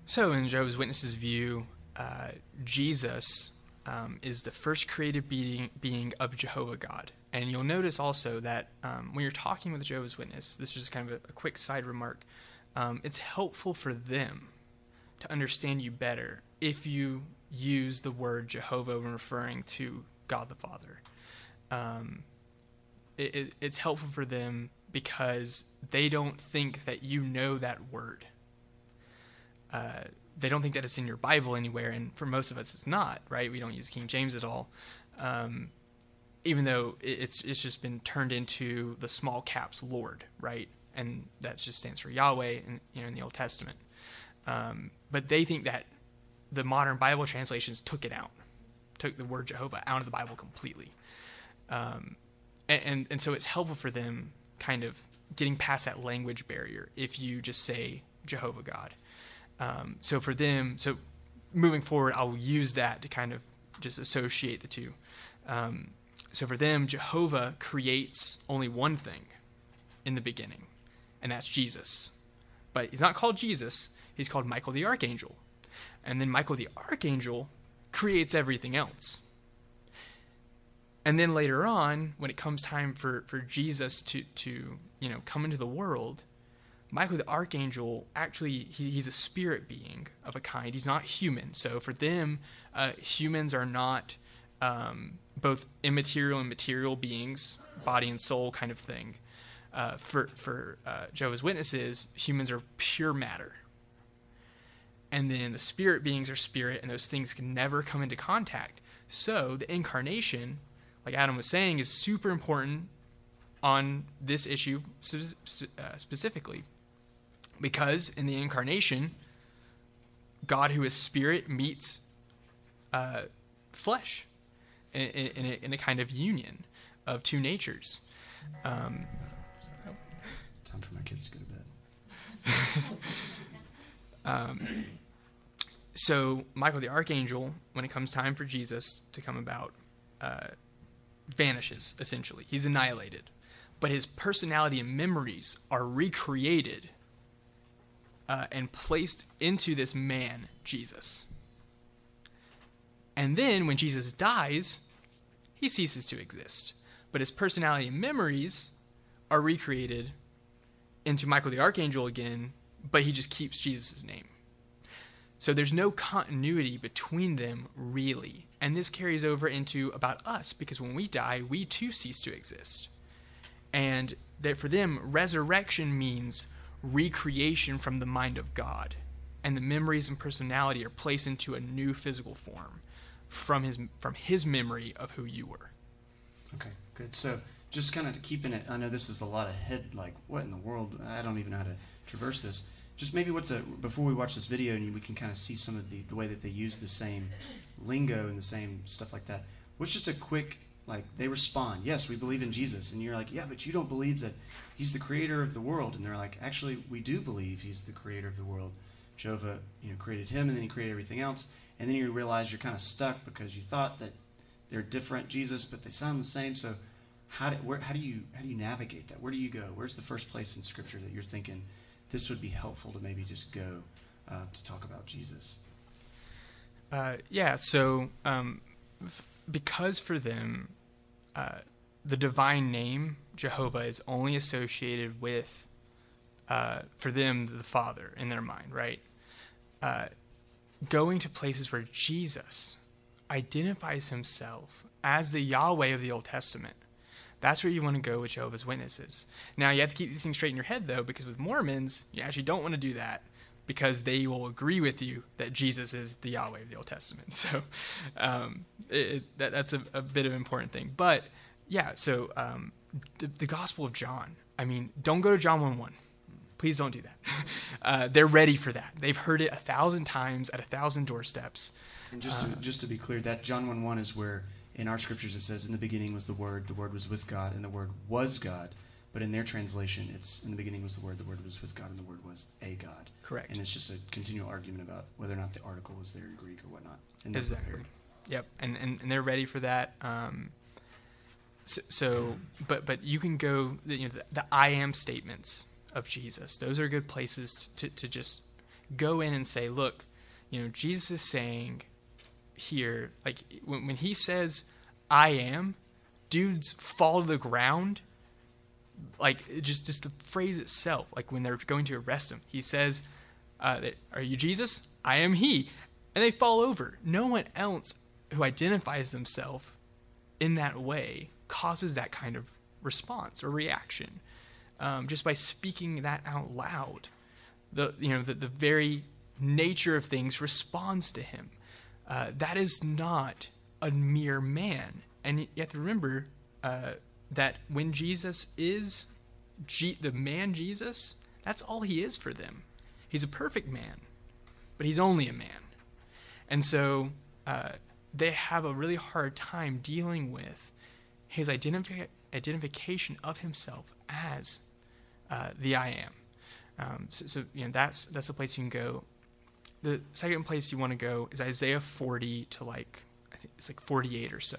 Speaker 4: So, in Jehovah's Witnesses' view, uh, Jesus um, is the first created being, being of Jehovah God. And you'll notice also that um, when you're talking with Jehovah's Witness, this is kind of a, a quick side remark, um, it's helpful for them to understand you better if you use the word Jehovah when referring to God the Father. Um, it, it, it's helpful for them because they don't think that you know that word. Uh, they don't think that it's in your Bible anywhere, and for most of us, it's not. Right? We don't use King James at all. Um, even though it's it's just been turned into the small caps Lord, right? And that just stands for Yahweh, in, you know, in the Old Testament. Um, but they think that the modern Bible translations took it out, took the word Jehovah out of the Bible completely. Um, and, and, and so it's helpful for them kind of getting past that language barrier if you just say Jehovah God. Um, so for them, so moving forward, I'll use that to kind of just associate the two. Um, so for them, Jehovah creates only one thing in the beginning, and that's Jesus. But he's not called Jesus, he's called Michael the Archangel. And then Michael the Archangel creates everything else. And then later on, when it comes time for, for Jesus to, to you know come into the world, Michael the archangel actually he, he's a spirit being of a kind. He's not human. So for them, uh, humans are not um, both immaterial and material beings, body and soul kind of thing. Uh, for for uh, Jehovah's Witnesses, humans are pure matter, and then the spirit beings are spirit, and those things can never come into contact. So the incarnation, like Adam was saying, is super important on this issue uh, specifically because in the incarnation, God, who is spirit, meets uh, flesh in, in, a, in, a, kind of union of two natures. Um,
Speaker 3: it's time for my kids to go to bed.
Speaker 4: um, so, Michael the archangel, when it comes time for Jesus to come about, uh, vanishes essentially. He's annihilated. But his personality and memories are recreated uh, and placed into this man, Jesus. And then when Jesus dies, he ceases to exist. But his personality and memories are recreated into Michael the Archangel again, but he just keeps Jesus' name. So there's no continuity between them, really. And this carries over into about us, because when we die, we too cease to exist. And that for them, resurrection means recreation from the mind of God. And the memories and personality are placed into a new physical form from his from his memory of who you were.
Speaker 3: Okay, good. So just kind of keeping it. I know this is a lot of head. Like, what in the world? I don't even know how to traverse this. Just maybe what's a before we watch this video and we can kind of see some of the the way that they use the same lingo and the same stuff like that. What's just a quick like they respond? Yes, we believe in Jesus, and you're like, yeah, but you don't believe that he's the creator of the world. And they're like, actually, we do believe he's the creator of the world. Jehovah, you know, created him, and then he created everything else. And then you realize you're kind of stuck because you thought that they're different Jesus, but they sound the same. So how do, where, how do you how do you navigate that? Where do you go? Where's the first place in Scripture that you're thinking this would be helpful to maybe just go uh, to talk about Jesus?
Speaker 4: Uh, yeah. So um, f- because for them, uh, the divine name Jehovah is only associated with, uh, for them, the Father in their mind, right? Uh, going to places where Jesus identifies himself as the Yahweh of the Old Testament. That's where you want to go with Jehovah's Witnesses. Now, you have to keep these things straight in your head, though, because with Mormons, you actually don't want to do that because they will agree with you that Jesus is the Yahweh of the Old Testament. So um, it, that, that's a, a, bit of an important thing. But yeah, so um, the, the, Gospel of John. I mean, don't go to John 1 1. Please don't do that. Uh, they're ready for that. They've heard it a thousand times at a thousand doorsteps.
Speaker 3: And just to, uh, just to be clear, that John 1 1 is where in our scriptures it says, In the beginning was the Word, the Word was with God, and the Word was God. But in their translation, it's in the beginning was the Word, the Word was with God, and the Word was a God.
Speaker 4: Correct.
Speaker 3: And it's just a continual argument about whether or not the article was there in Greek or whatnot.
Speaker 4: Exactly. Yep. And, and, and they're ready for that. Um, so, so, but but you can go you know the, the, I am statements of Jesus. Those are good places to to just go in and say, look, you know, Jesus is saying here, like when when he says I am, dudes fall to the ground. Like just just the phrase itself, like when they're going to arrest him, he says, uh, "Are you Jesus? I am He," and they fall over. No one else who identifies themselves in that way causes that kind of response or reaction um, just by speaking that out loud. The you know the, the very nature of things responds to him. Uh, that is not a mere man, and you have to remember uh, that when Jesus is G- the man Jesus, that's all he is for them. He's a perfect man, but he's only a man, and so uh, they have a really hard time dealing with his identifi- identification of himself as uh, the I am. Um, so, so, you know that's that's the place you can go. The second place you want to go is Isaiah 40 to like I think it's like 48 or so.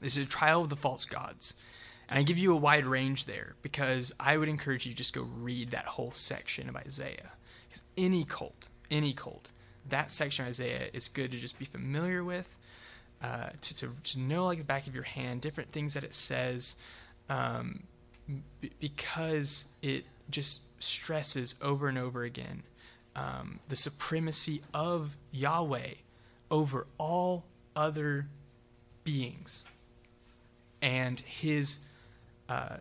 Speaker 4: This is a trial of the false gods. And I give you a wide range there because I would encourage you to just go read that whole section of Isaiah. Because any cult, any cult, that section of Isaiah is good to just be familiar with uh, to, to, to know like the back of your hand, different things that it says, um, b- because it just stresses over and over again um, the supremacy of Yahweh over all other beings and his uh,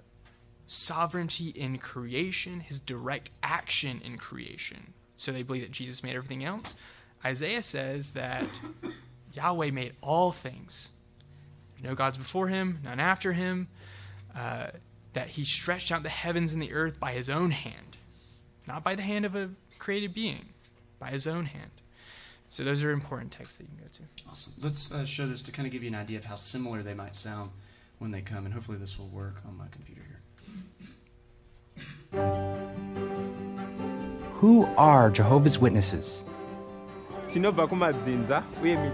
Speaker 4: sovereignty in creation, his direct action in creation. So they believe that Jesus made everything else. Isaiah says that Yahweh made all things. No gods before him, none after him. Uh, that he stretched out the heavens and the earth by his own hand, not by the hand of a created being, by his own hand. So those are important texts that you can go to.
Speaker 3: Awesome. Let's uh, show this to kind of give you an idea of how similar they might sound when they come, and hopefully this will work on my computer here.
Speaker 5: Who are Jehovah's Witnesses?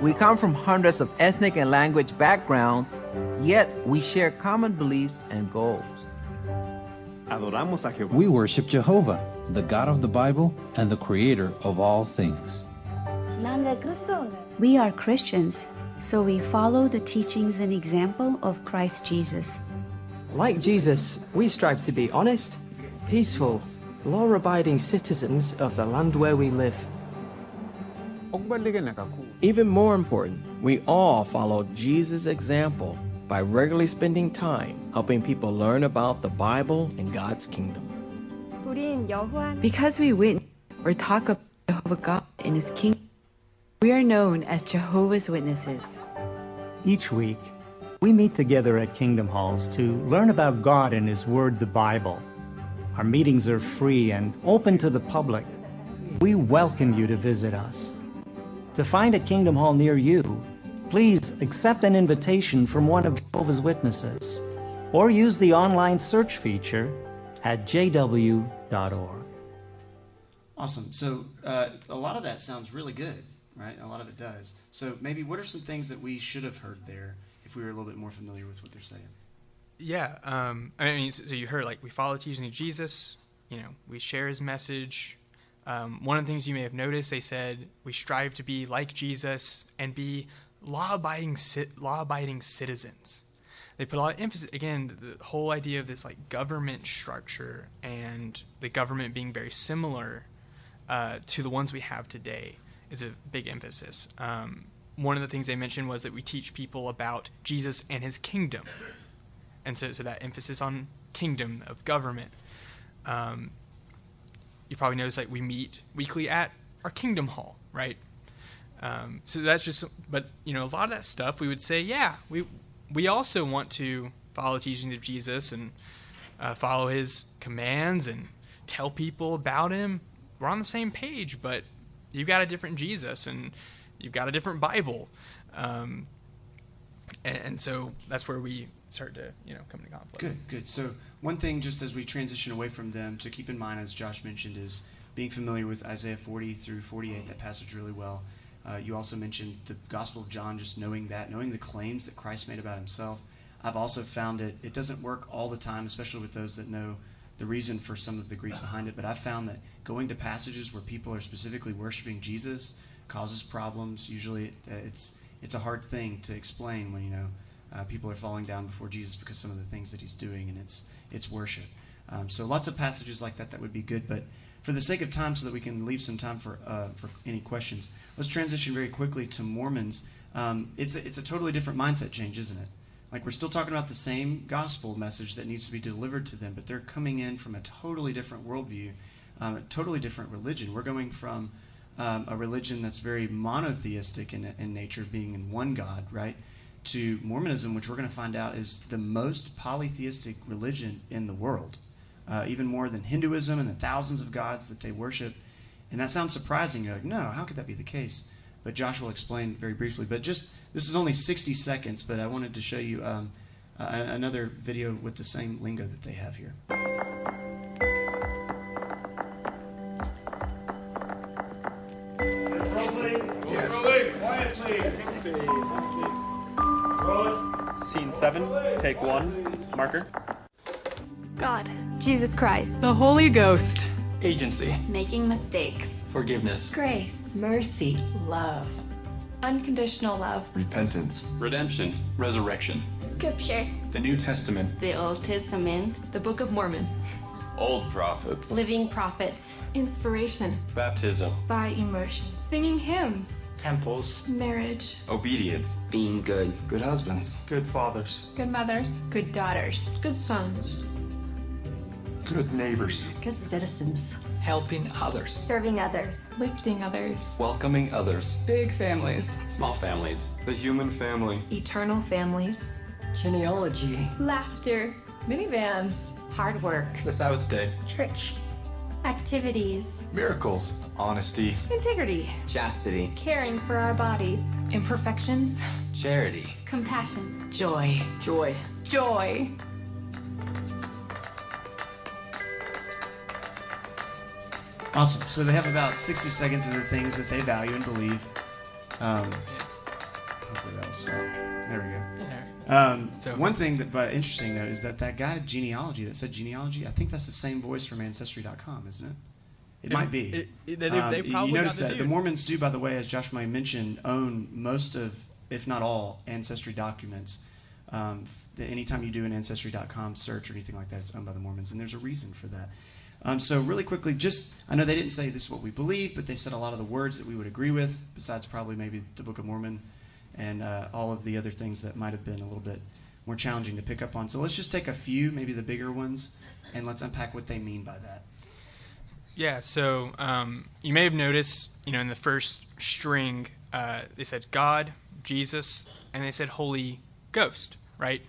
Speaker 6: We come from hundreds of ethnic and language backgrounds, yet we share common beliefs and goals.
Speaker 7: We worship Jehovah, the God of the Bible and the creator of all things.
Speaker 8: We are Christians, so we follow the teachings and example of Christ Jesus.
Speaker 9: Like Jesus, we strive to be honest, peaceful, law abiding citizens of the land where we live.
Speaker 10: Even more important, we all follow Jesus' example by regularly spending time helping people learn about the Bible and God's kingdom.
Speaker 11: Because we witness or talk about Jehovah God and His kingdom, we are known as Jehovah's Witnesses.
Speaker 12: Each week, we meet together at Kingdom Halls to learn about God and His Word, the Bible. Our meetings are free and open to the public. We welcome you to visit us. To find a Kingdom Hall near you, please accept an invitation from one of Jehovah's Witnesses or use the online search feature at jw.org.
Speaker 3: Awesome. So uh, a lot of that sounds really good, right? A lot of it does. So maybe what are some things that we should have heard there if we were a little bit more familiar with what they're saying?
Speaker 4: Yeah, um, I mean, so you heard like we follow the teaching of Jesus. You know, we share His message. Um, one of the things you may have noticed, they said we strive to be like Jesus and be law-abiding, law-abiding citizens. They put a lot of emphasis again the whole idea of this like government structure and the government being very similar uh, to the ones we have today is a big emphasis. Um, one of the things they mentioned was that we teach people about Jesus and His kingdom, and so so that emphasis on kingdom of government. Um, you probably notice like we meet weekly at our Kingdom Hall, right? Um, so that's just, but you know, a lot of that stuff we would say, yeah, we we also want to follow the teachings of Jesus and uh, follow His commands and tell people about Him. We're on the same page, but you've got a different Jesus and you've got a different Bible, um, and, and so that's where we start to you know come into conflict.
Speaker 3: Good, good. So one thing, just as we transition away from them, to keep in mind, as Josh mentioned, is being familiar with Isaiah 40 through 48, that passage really well. Uh, you also mentioned the Gospel of John, just knowing that, knowing the claims that Christ made about himself. I've also found it, it doesn't work all the time, especially with those that know the reason for some of the Greek behind it, but I've found that going to passages where people are specifically worshiping Jesus causes problems. Usually it's, it's a hard thing to explain when, you know, uh, people are falling down before Jesus because some of the things that he's doing, and it's, it's worship. Um, so lots of passages like that that would be good, but for the sake of time, so that we can leave some time for uh, for any questions, let's transition very quickly to Mormons. Um, it's a, it's a totally different mindset change, isn't it? Like we're still talking about the same gospel message that needs to be delivered to them, but they're coming in from a totally different worldview, um, a totally different religion. We're going from um, a religion that's very monotheistic in, in nature, being in one God, right, to Mormonism, which we're going to find out is the most polytheistic religion in the world uh, even more than Hinduism and the thousands of gods that they worship. And that sounds surprising. You're like, no, how could that be the case? But Josh will explain very briefly. But just, this is only 60 seconds, but I wanted to show you um, uh, another video with the same lingo that they have here.
Speaker 13: Scene seven, take one, marker.
Speaker 14: God, Jesus Christ,
Speaker 15: the Holy Ghost,
Speaker 13: agency,
Speaker 14: making mistakes,
Speaker 13: forgiveness,
Speaker 15: grace,
Speaker 16: mercy, love,
Speaker 14: Unconditional love.
Speaker 15: repentance,
Speaker 13: redemption, resurrection,
Speaker 14: Scriptures.
Speaker 15: the New Testament,
Speaker 14: The Old Testament. The Book of Mormon.
Speaker 13: old prophets,
Speaker 14: Living prophets. Inspiration.
Speaker 13: baptism,
Speaker 14: By immersion. Singing hymns.
Speaker 15: temples,
Speaker 14: Marriage.
Speaker 15: obedience,
Speaker 10: Being good.
Speaker 15: good husbands, good fathers,
Speaker 14: Good mothers. Good daughters. Good sons.
Speaker 15: good neighbors,
Speaker 8: Good citizens.
Speaker 10: Helping others.
Speaker 14: Serving others. Lifting others.
Speaker 15: welcoming others,
Speaker 14: Big families.
Speaker 13: small families,
Speaker 15: the human family,
Speaker 14: Eternal families.
Speaker 12: Genealogy.
Speaker 14: Laughter. Minivans. Hard work.
Speaker 15: the Sabbath day,
Speaker 14: Church. Activities.
Speaker 15: miracles, honesty,
Speaker 14: Integrity.
Speaker 10: Chastity.
Speaker 14: Caring for our bodies. Imperfections.
Speaker 10: Charity.
Speaker 14: Compassion.
Speaker 11: Joy.
Speaker 10: Joy.
Speaker 14: Joy.
Speaker 3: Awesome. So they have about 60 seconds of the things that they value and believe. Um, hopefully that will stop. There we go. Um,
Speaker 4: So-
Speaker 3: one thing that, but interesting though is that that guy genealogy that said genealogy. I think that's the same voice from Ancestry.com, isn't it? It
Speaker 4: It-
Speaker 3: might be.
Speaker 4: it- it- they- they
Speaker 3: Um, you-
Speaker 4: probably
Speaker 3: you notice
Speaker 4: the
Speaker 3: that the. Mormons do, by the way, as Josh might mentioned, own most of, if not all, ancestry documents. Um, anytime you do an Ancestry.com search or anything like that, it's owned by the Mormons, and there's a reason for that. Um, so really quickly, just I know they didn't say this is what we believe, but they said a lot of the words that we would agree with, besides probably maybe the Book of Mormon and uh, all of the other things that might have been a little bit more challenging to pick up on. So let's just take a few, maybe the bigger ones, and let's unpack what they mean by that.
Speaker 4: Yeah, so um, you may have noticed, you know, in the first string, uh, they said God, Jesus, and they said Holy Ghost, right?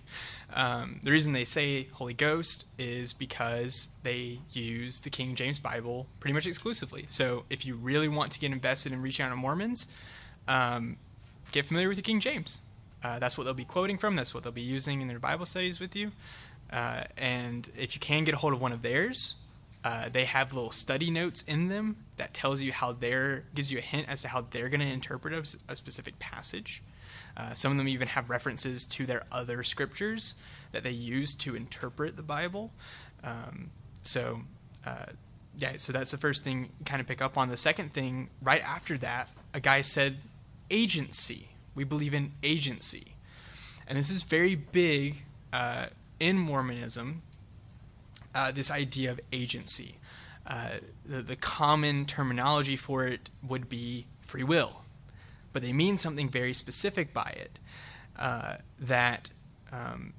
Speaker 4: Um, the reason they say Holy Ghost is because they use the King James Bible pretty much exclusively. So if you really want to get invested in reaching out to Mormons, um, get familiar with the King James. Uh, that's what they'll be quoting from. That's what they'll be using in their Bible studies with you. Uh, and if you can get a hold of one of theirs, uh, they have little study notes in them that tells you how they're gives you a hint as to how they're going to interpret a specific passage. Uh, some of them even have references to their other scriptures that they use to interpret the Bible. Um, so, uh, yeah, so that's the first thing kind of pick up on. The second thing, right after that, a guy said agency. We believe in agency. And this is very big uh, in Mormonism, uh, this idea of agency. Uh, the, the common terminology for it would be free will, but they mean something very specific by it. Uh, that um,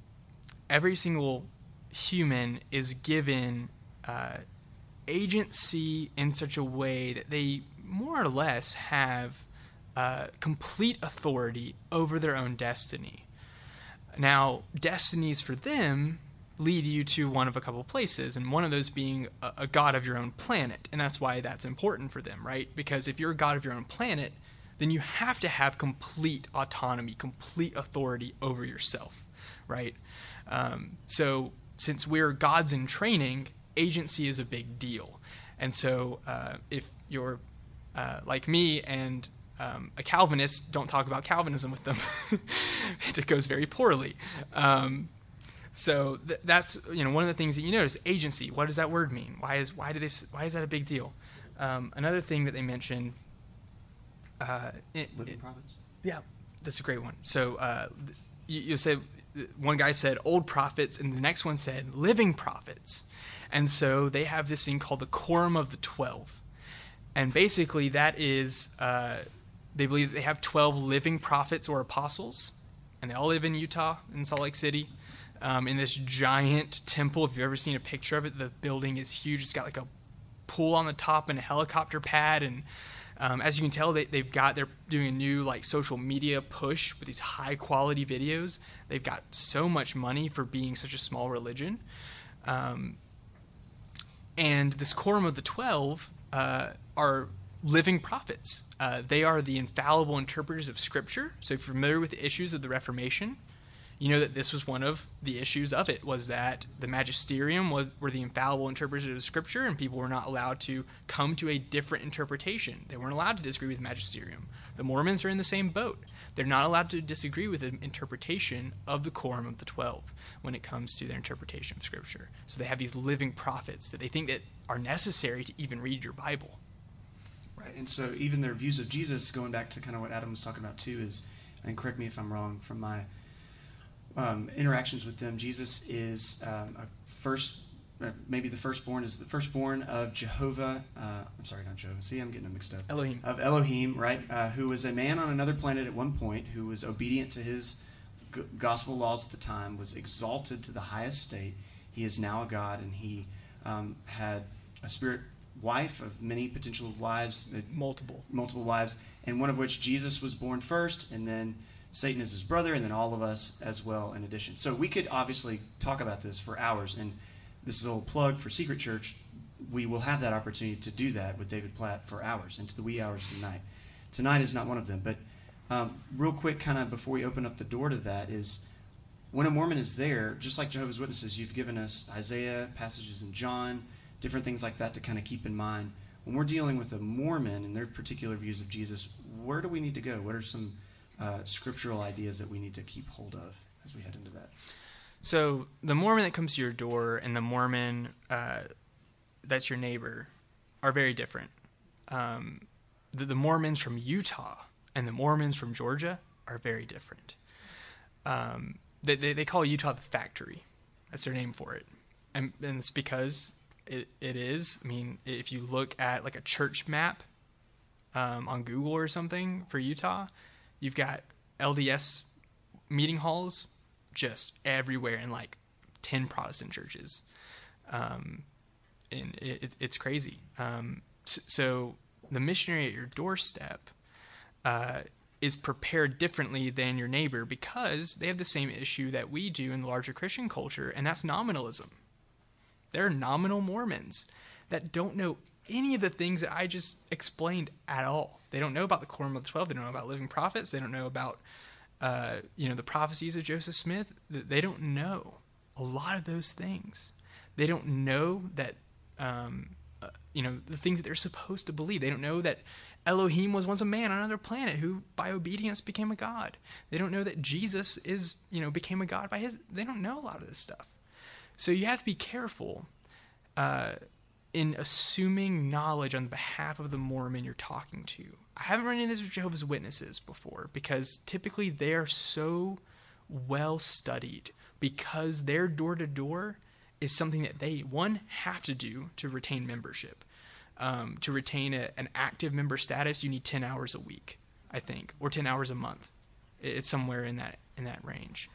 Speaker 4: every single human is given uh, agency in such a way that they more or less have uh, complete authority over their own destiny. Now, destinies for them lead you to one of a couple places, and one of those being a, a god of your own planet. And that's why that's important for them, right? Because if you're a god of your own planet, then you have to have complete autonomy, complete authority over yourself, right? Um, so, since we're gods in training, agency is a big deal. And so, uh, if you're uh, like me and um, a Calvinist, don't talk about Calvinism with them. it goes very poorly. Um, so th- that's you know one of the things that you notice agency. What does that word mean? Why is why do they why is that a big deal? Um, another thing that they mention. Uh, it,
Speaker 3: Living
Speaker 4: it-
Speaker 3: prophets.
Speaker 4: Yeah, that's a great one. So uh, th- you, you said one guy said old prophets, and the next one said living prophets, and so they have this thing called the quorum of the twelve, and basically that is uh, they believe that they have twelve living prophets or apostles, and they all live in Utah in Salt Lake City. Um, in this giant temple, if you've ever seen a picture of it, the building is huge. It's got like a pool on the top and a helicopter pad and um, as you can tell they, they've got they're doing a new like social media push with these high quality videos they've got so much money for being such a small religion um, and this quorum of the 12 uh, are living prophets. Uh, they are the infallible interpreters of scripture. So if you're familiar with the issues of the reformation you know that this was one of the issues of it was that the magisterium was were the infallible interpreters of scripture and people were not allowed to come to a different interpretation. They weren't allowed to disagree with the magisterium. The mormons are in the same boat. They're not allowed to disagree with the interpretation of the quorum of the 12 when it comes to their interpretation of scripture. So they have these living prophets that they think that are necessary to even read your bible.
Speaker 3: And so even their views of Jesus, going back to kind of what Adam was talking about too, is, and correct me if I'm wrong, from my um, interactions with them, Jesus is um, a first, uh, maybe the firstborn is the firstborn of Jehovah. Uh, I'm sorry, not Jehovah. See, I'm getting them mixed up.
Speaker 4: Elohim.
Speaker 3: Of Elohim, right? Uh, who was a man on another planet at one point, who was obedient to his g- gospel laws at the time, was exalted to the highest state. He is now a God, and he um, had a spirit wife of many potential wives, uh,
Speaker 4: multiple,
Speaker 3: multiple wives, and one of which Jesus was born first, and then Satan is his brother, and then all of us as well in addition. So we could obviously talk about this for hours, and this is a little plug for Secret Church. We will have that opportunity to do that with David Platt for hours into the wee hours of the night. Tonight is not one of them, but um, real quick, kind of before we open up the door to that, is when a Mormon is there, just like Jehovah's Witnesses, you've given us Isaiah, passages in John, different things like that to kind of keep in mind. When we're dealing with a Mormon and their particular views of Jesus, where do we need to go? What are some uh, scriptural ideas that we need to keep hold of as we head into that?
Speaker 4: So the Mormon that comes to your door and the Mormon uh, that's your neighbor are very different. Um, the, the, Mormons from Utah and the Mormons from Georgia are very different. Um, they, they, they, call Utah the factory. That's their name for it. And, and it's because it, it is. I mean, if you look at like a church map um, on Google or something for Utah, you've got LDS meeting halls just everywhere in like 10 Protestant churches. Um, and it, it's crazy. Um, so the missionary at your doorstep uh, is prepared differently than your neighbor because they have the same issue that we do in the larger Christian culture, and that's nominalism. They're nominal Mormons that don't know any of the things that I just explained at all. They don't know about the Quorum of the Twelve. They don't know about living prophets. They don't know about uh, you know the prophecies of Joseph Smith. They don't know a lot of those things. They don't know that um, uh, you know the things that they're supposed to believe. They don't know that Elohim was once a man on another planet who, by obedience, became a god. They don't know that Jesus is you know became a god by his. They don't know a lot of this stuff. So you have to be careful uh, in assuming knowledge on behalf of the Mormon you're talking to. I haven't run into this with Jehovah's Witnesses before because typically they're so well studied because their door to door is something that they one have to do to retain membership. Um, to retain a, an active member status, you need 10 hours a week, I think, or 10 hours a month. It's somewhere in that in that range.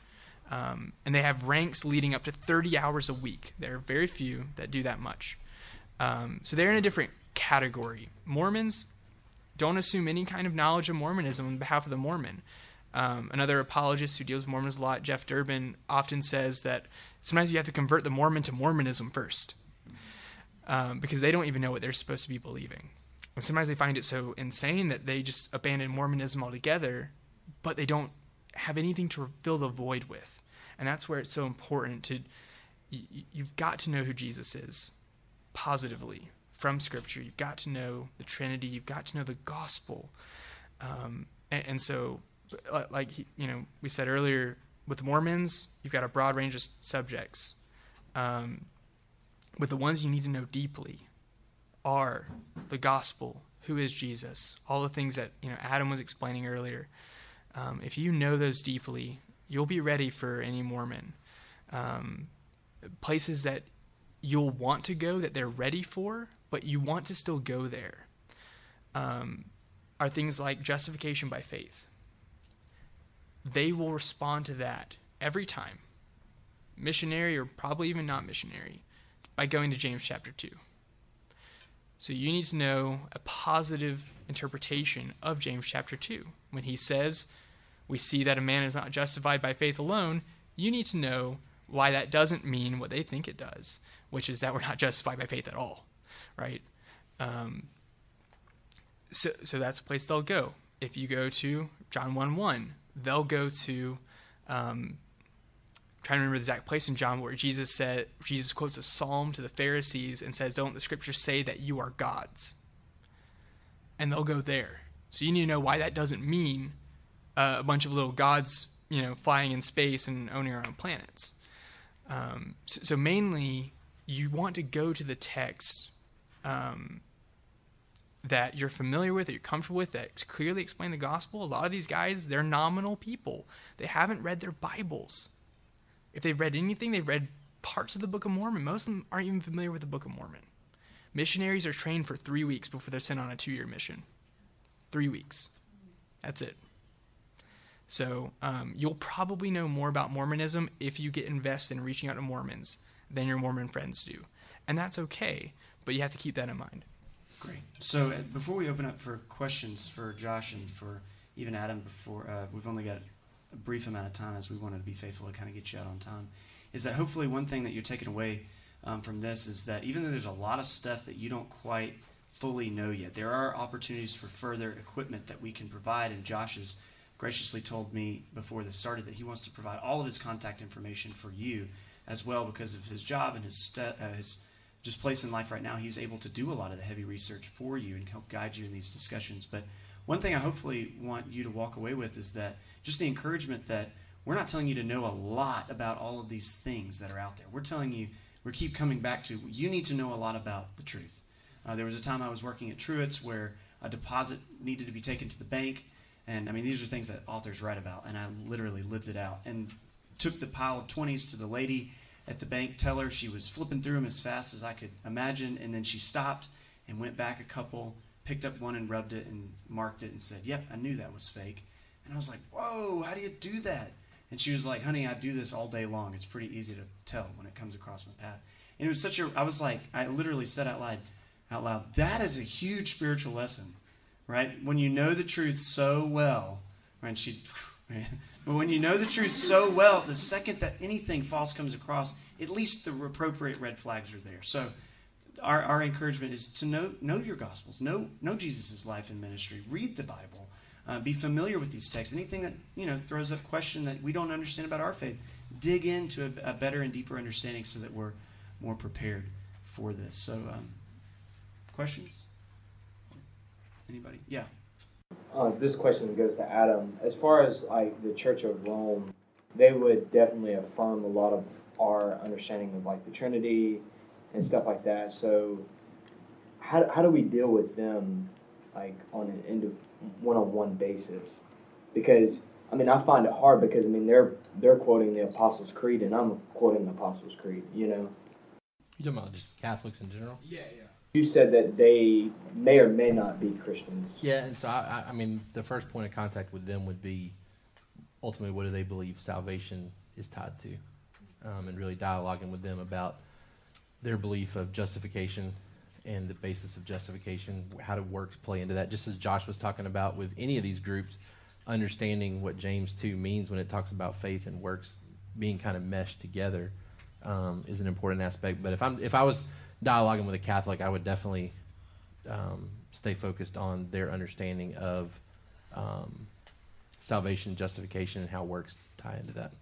Speaker 4: Um, and they have ranks leading up to 30 hours a week. There are very few that do that much. Um, so they're in a different category. Mormons don't assume any kind of knowledge of Mormonism on behalf of the Mormon. Um, another apologist who deals with Mormons a lot, Jeff Durbin, often says that sometimes you have to convert the Mormon to Mormonism first um, because they don't even know what they're supposed to be believing. And sometimes they find it so insane that they just abandon Mormonism altogether, but they don't have anything to fill the void with. And that's where it's so important to you, you've got to know who Jesus is positively from Scripture. You've got to know the Trinity. You've got to know the gospel. Um, and, and, so, like you know, we said earlier, with Mormons, you've got a broad range of subjects. Um, with the ones you need to know deeply are the gospel, who is Jesus, all the things that you know Adam was explaining earlier. Um, if you know those deeply, you'll be ready for any Mormon. Um, places that you'll want to go that they're ready for, but you want to still go there, um, are things like justification by faith. They will respond to that every time, missionary or probably even not missionary, by going to James chapter 2. So you need to know a positive interpretation of James chapter 2. When he says, we see that a man is not justified by faith alone, you need to know why that doesn't mean what they think it does, which is that we're not justified by faith at all, right? Um, so, so that's a place they'll go. If you go to John 1 1, they'll go to, um, trying to remember the exact place in John where Jesus said, Jesus quotes a psalm to the Pharisees and says, Don't the scriptures say that you are gods? And they'll go there. So you need to know why that doesn't mean uh, a bunch of little gods, you know, flying in space and owning our own planets. Um, so, so, mainly, you want to go to the text um, that you're familiar with, that you're comfortable with, that clearly explain the gospel, a lot of these guys, they're nominal people. They haven't read their Bibles. If they've read anything, they've read parts of the Book of Mormon. Most of them aren't even familiar with the Book of Mormon. Missionaries are trained for three weeks before they're sent on a two year mission. Three weeks. That's it. So um, you'll probably know more about Mormonism if you get invested in reaching out to Mormons than your Mormon friends do. And that's okay, but you have to keep that in mind.
Speaker 3: Great. So uh, before we open up for questions for Josh and for even Adam, before uh, we've only got a brief amount of time as we wanted to be faithful to kind of get you out on time, is that hopefully one thing that you're taking away um, from this is that even though there's a lot of stuff that you don't quite fully know yet, there are opportunities for further equipment that we can provide. And Josh's graciously told me before this started that he wants to provide all of his contact information for you as well because of his job and his, st- uh, his just place in life right now, he's able to do a lot of the heavy research for you and help guide you in these discussions. But one thing I hopefully want you to walk away with is that just the encouragement that we're not telling you to know a lot about all of these things that are out there. We're telling you, we keep coming back to you need to know a lot about the truth. Uh, there was a time I was working at Truett's where a deposit needed to be taken to the bank. And I mean, these are things that authors write about, and I literally lived it out. And took the pile of 20s to the lady at the bank teller. She was flipping through them as fast as I could imagine, and then she stopped and went back a couple, picked up one and rubbed it and marked it and said, Yep, I knew that was fake. And I was like, Whoa, how do you do that? And she was like, Honey, I do this all day long. It's pretty easy to tell when it comes across my path. And it was such a, I was like, I literally said out loud, out loud, that is a huge spiritual lesson, right? When you know the truth so well, right? She, but when you know the truth so well, the second that anything false comes across, at least the appropriate red flags are there. So our, our encouragement is to know know your gospels, know know Jesus' life and ministry, read the Bible, uh, be familiar with these texts. Anything that you know throws up question that we don't understand about our faith, dig into a, a better and deeper understanding so that we're more prepared for this. So, um, questions? Anybody? Yeah.
Speaker 16: Uh, this question goes to Adam. As far as like the Church of Rome, they would definitely affirm a lot of our understanding of like the Trinity and stuff like that. So, how, how do we deal with them like on an end of one-on-one basis? Because I mean, I find it hard because I mean they're they're quoting the Apostles' Creed and I'm quoting the Apostles' Creed. You know.
Speaker 2: You talking about just Catholics in general?
Speaker 16: Yeah, yeah. You said that they may or may not be Christians.
Speaker 2: Yeah, and so I, I mean, the first point of contact with them would be ultimately what do they believe salvation is tied to, um, and really dialoguing with them about their belief of justification and the basis of justification, how do works play into that. Just as Josh was talking about with any of these groups, understanding what James two means when it talks about faith and works being kind of meshed together um, is an important aspect. But if I'm if I was dialoguing with a Catholic, I would definitely um, stay focused on their understanding of um, salvation, justification, and how works tie into that.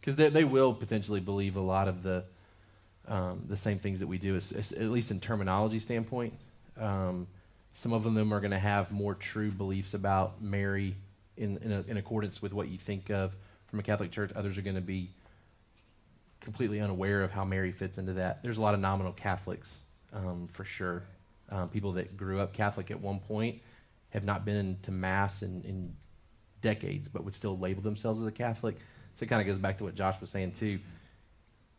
Speaker 2: Because they, they will potentially believe a lot of the um, the same things that we do, as, as, at least in terminology standpoint. Um, some of them are going to have more true beliefs about Mary in in, a, in accordance with what you think of from a Catholic church. Others are going to be completely unaware of how Mary fits into that. There's a lot of nominal Catholics, um, for sure. Um, people that grew up Catholic at one point have not been to Mass in, in decades, but would still label themselves as a Catholic. So it kind of goes back to what Josh was saying, too.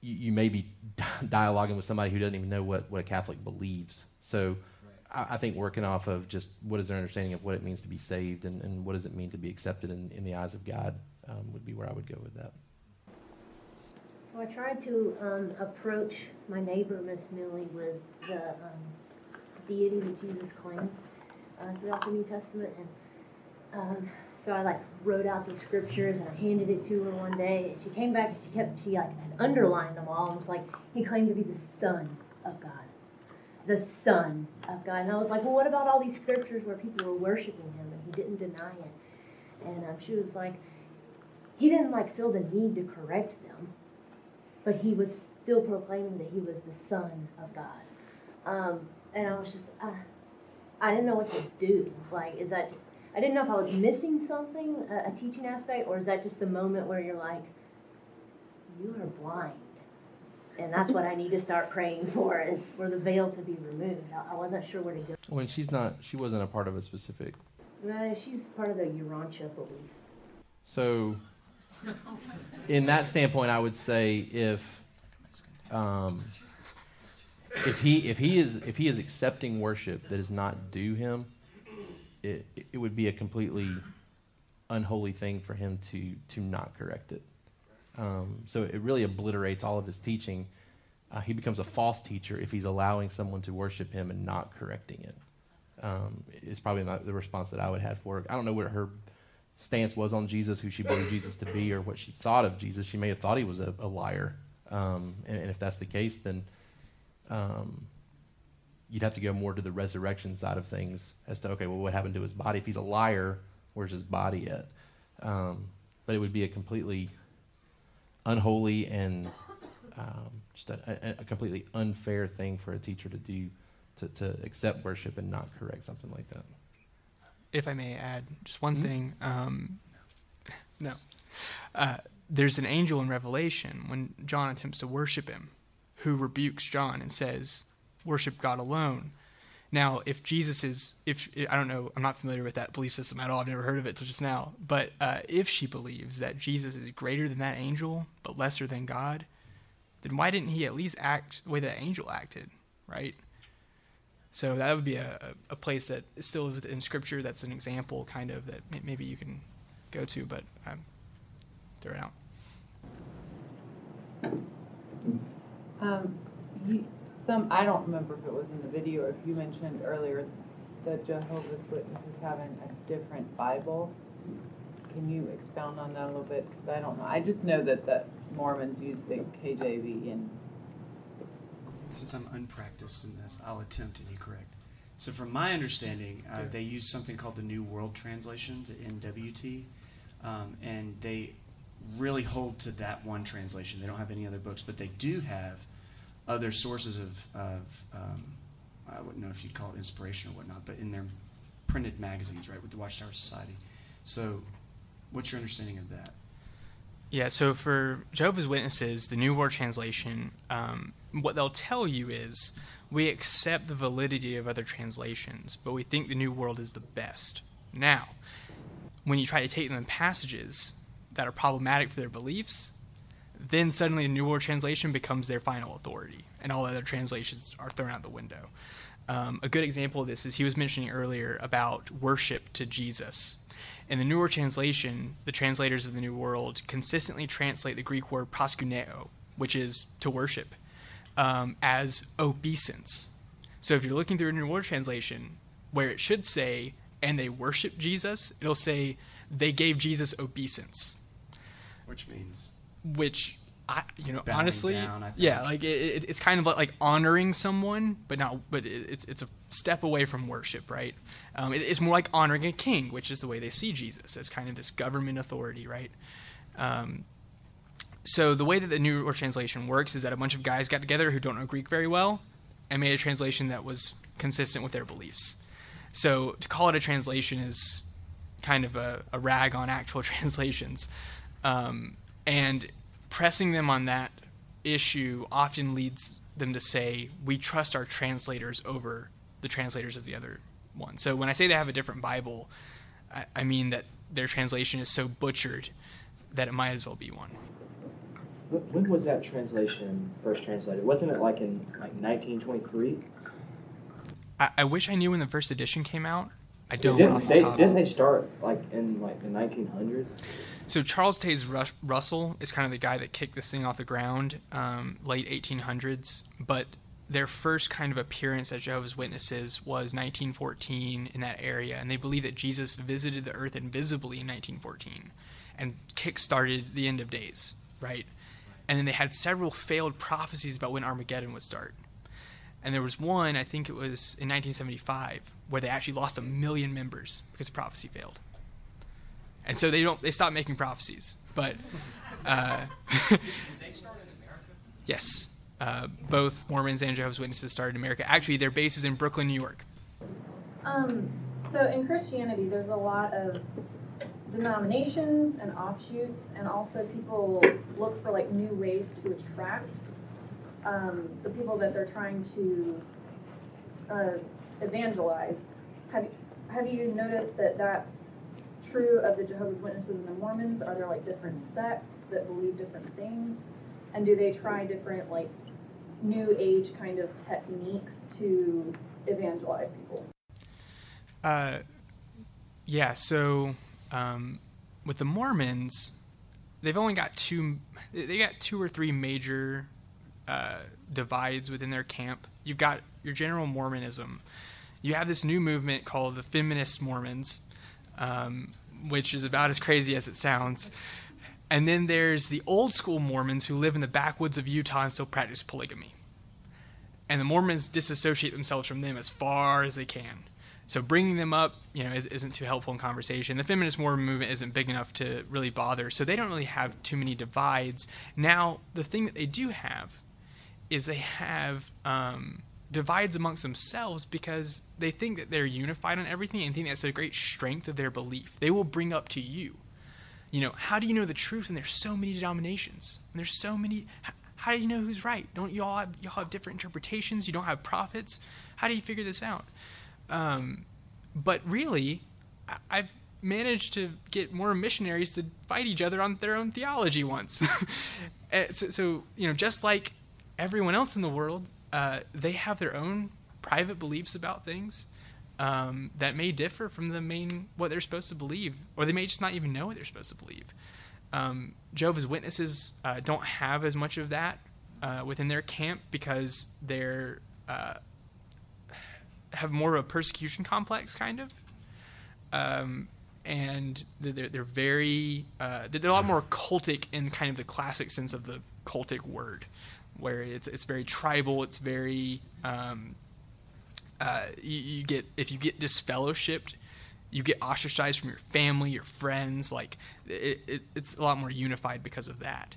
Speaker 2: You, you may be dialoguing with somebody who doesn't even know what, what a Catholic believes. So right. I, I, think working off of just what is their understanding of what it means to be saved and, and what does it mean to be accepted in, in the eyes of God um, would be where I would go with that.
Speaker 17: So I tried to um, approach my neighbor, Miss Millie, with the um, deity that Jesus claimed uh, throughout the New Testament, and um, so I like wrote out the scriptures and I handed it to her one day, and she came back and she kept she like had underlined them all and was like, he claimed to be the Son of God, the Son of God, and I was like, well, what about all these scriptures where people were worshiping him and he didn't deny it, and um, she was like, he didn't like feel the need to correct but he was still proclaiming that he was the Son of God. Um, and I was just, uh, I didn't know what to do. Like, is that, I didn't know if I was missing something, a, a teaching aspect, or is that just the moment where you're like, you are blind. and that's what I need to start praying for is for the veil to be removed. I, I wasn't sure where to go.
Speaker 2: When she's not, she wasn't a part of a specific.
Speaker 17: Uh, she's part of the Urantia belief.
Speaker 2: So, in that standpoint, I would say if, um, if he if he is if he is accepting worship that is not due him, it it would be a completely unholy thing for him to to not correct it. Um, so it really obliterates all of his teaching. Uh, he becomes a false teacher if he's allowing someone to worship him and not correcting it. Um, is probably not the response that I would have for. I don't know what her stance was on Jesus, who she believed Jesus to be, or what she thought of Jesus. She may have thought he was a, a liar, um, and, and, if that's the case, then um, you'd have to go more to the resurrection side of things as to okay, well, what happened to his body? If he's a liar, where's his body at? Um, but it would be a completely unholy and um, just a, a, completely unfair thing for a teacher to do to, to accept worship and not correct something like that.
Speaker 4: If I may add just one mm-hmm. thing, um, no, uh, there's an angel in Revelation when John attempts to worship him, who rebukes John and says, "Worship God alone." Now, if Jesus is, if I don't know, I'm not familiar with that belief system at all. I've never heard of it till just now. But uh, if she believes that Jesus is greater than that angel, but lesser than God, then why didn't he at least act the way that angel acted, right? So that would be a, a place that is still in Scripture. That's an example, kind of, that maybe you can go to, but um, throw it out.
Speaker 18: Um, some I don't remember if it was in the video or if you mentioned earlier that Jehovah's Witnesses having a different Bible. Can you expound on that a little bit? Because I don't know. I just know that the Mormons use the KJV and.
Speaker 3: Since I'm unpracticed in this, I'll attempt and you correct. So, from my understanding, uh, they use something called the New World Translation, the NWT, um, and they really hold to that one translation. They don't have any other books, but they do have other sources of, of um, I wouldn't know if you'd call it inspiration or whatnot, but in their printed magazines, right, with the Watchtower Society. So, what's your understanding of that?
Speaker 4: Yeah, so for Jehovah's Witnesses, the New World Translation, um, what they'll tell you is we accept the validity of other translations, but we think the New World is the best. Now, when you try to take them passages that are problematic for their beliefs, then suddenly the New World Translation becomes their final authority, and all other translations are thrown out the window. Um, a good example of this is he was mentioning earlier about worship to Jesus. In the newer Translation, the translators of the New World consistently translate the Greek word proskuneo, which is to worship, um, as obeisance. So if you're looking through a New World Translation, where it should say, and they worship Jesus, it'll say, they gave Jesus obeisance.
Speaker 3: Which means
Speaker 4: which I, you know, Bowing honestly, down, yeah, like it, it, it's kind of like, like, honoring someone, but not, but it, it's it's a step away from worship, right? Um, it's more like honoring a king, which is the way they see Jesus as kind of this government authority, right? Um, so the way that the New World Translation works is that a bunch of guys got together who don't know Greek very well and made a translation that was consistent with their beliefs. So to call it a translation is kind of a, a rag on actual translations. Um, and pressing them on that issue often leads them to say, we trust our translators over the translators of the other one. So when I say they have a different Bible, I, I mean that their translation is so butchered that it might as well be one.
Speaker 16: When was that translation first translated? Wasn't it like in like 1923?
Speaker 4: I, I wish I knew when the first edition came out. I don't.
Speaker 16: Didn't, they, didn't they start like in like the 1900s?
Speaker 4: So Charles Taze Russell is kind of the guy that kicked this thing off the ground, um, late 1800s. But their first kind of appearance as Jehovah's Witnesses was 1914 in that area, and they believe that Jesus visited the earth invisibly in 1914 and kick-started the end of days, right? And then they had several failed prophecies about when Armageddon would start. And there was one, I think it was in 1975, where they actually lost a million members because prophecy failed and so they don't they stop making prophecies. But uh, yes, uh, both Mormons and Jehovah's Witnesses started in America. Actually, their base is in Brooklyn, New York.
Speaker 19: Um, so in Christianity, there's a lot of denominations and offshoots, and also people look for like new ways to attract um, the people that they're trying to uh, evangelize. Have have you noticed that that's true of the Jehovah's Witnesses and the Mormons? Are there like different sects that believe different things, and do they try different like new age kind of techniques to evangelize people?
Speaker 4: Uh, yeah. So um, with the Mormons, they've only got two. They got two or three major uh, divides within their camp. You've got your general Mormonism. You have this new movement called the Feminist Mormons, um, which is about as crazy as it sounds. And then there's the old school Mormons who live in the backwoods of Utah and still practice polygamy. And the Mormons disassociate themselves from them as far as they can. So bringing them up, you know, is, not too helpful in conversation. The feminist Mormon movement isn't big enough to really bother, so they don't really have too many divides. Now, the thing that they do have is they have um, divides amongst themselves because they think that they're unified on everything and think that's a great strength of their belief. They will bring up to you, you know, how do you know the truth? And there's so many denominations, and there's so many. How do you know who's right? Don't you all have, you all have different interpretations? You don't have prophets. How do you figure this out? Um, but really, I've managed to get more missionaries to fight each other on their own theology once. so, so, you know, just like everyone else in the world, uh, they have their own private beliefs about things um, that may differ from the main what they're supposed to believe, or they may just not even know what they're supposed to believe. Um, Jehovah's Witnesses uh, don't have as much of that uh, within their camp because they're uh, have more of a persecution complex, kind of. Um, and they're, they're very uh, they're a lot more cultic in kind of the classic sense of the cultic word, where it's it's very tribal. It's very um, uh, you, you, get if you get disfellowshipped, you get ostracized from your family, your friends. Like it, it, it's a lot more unified because of that.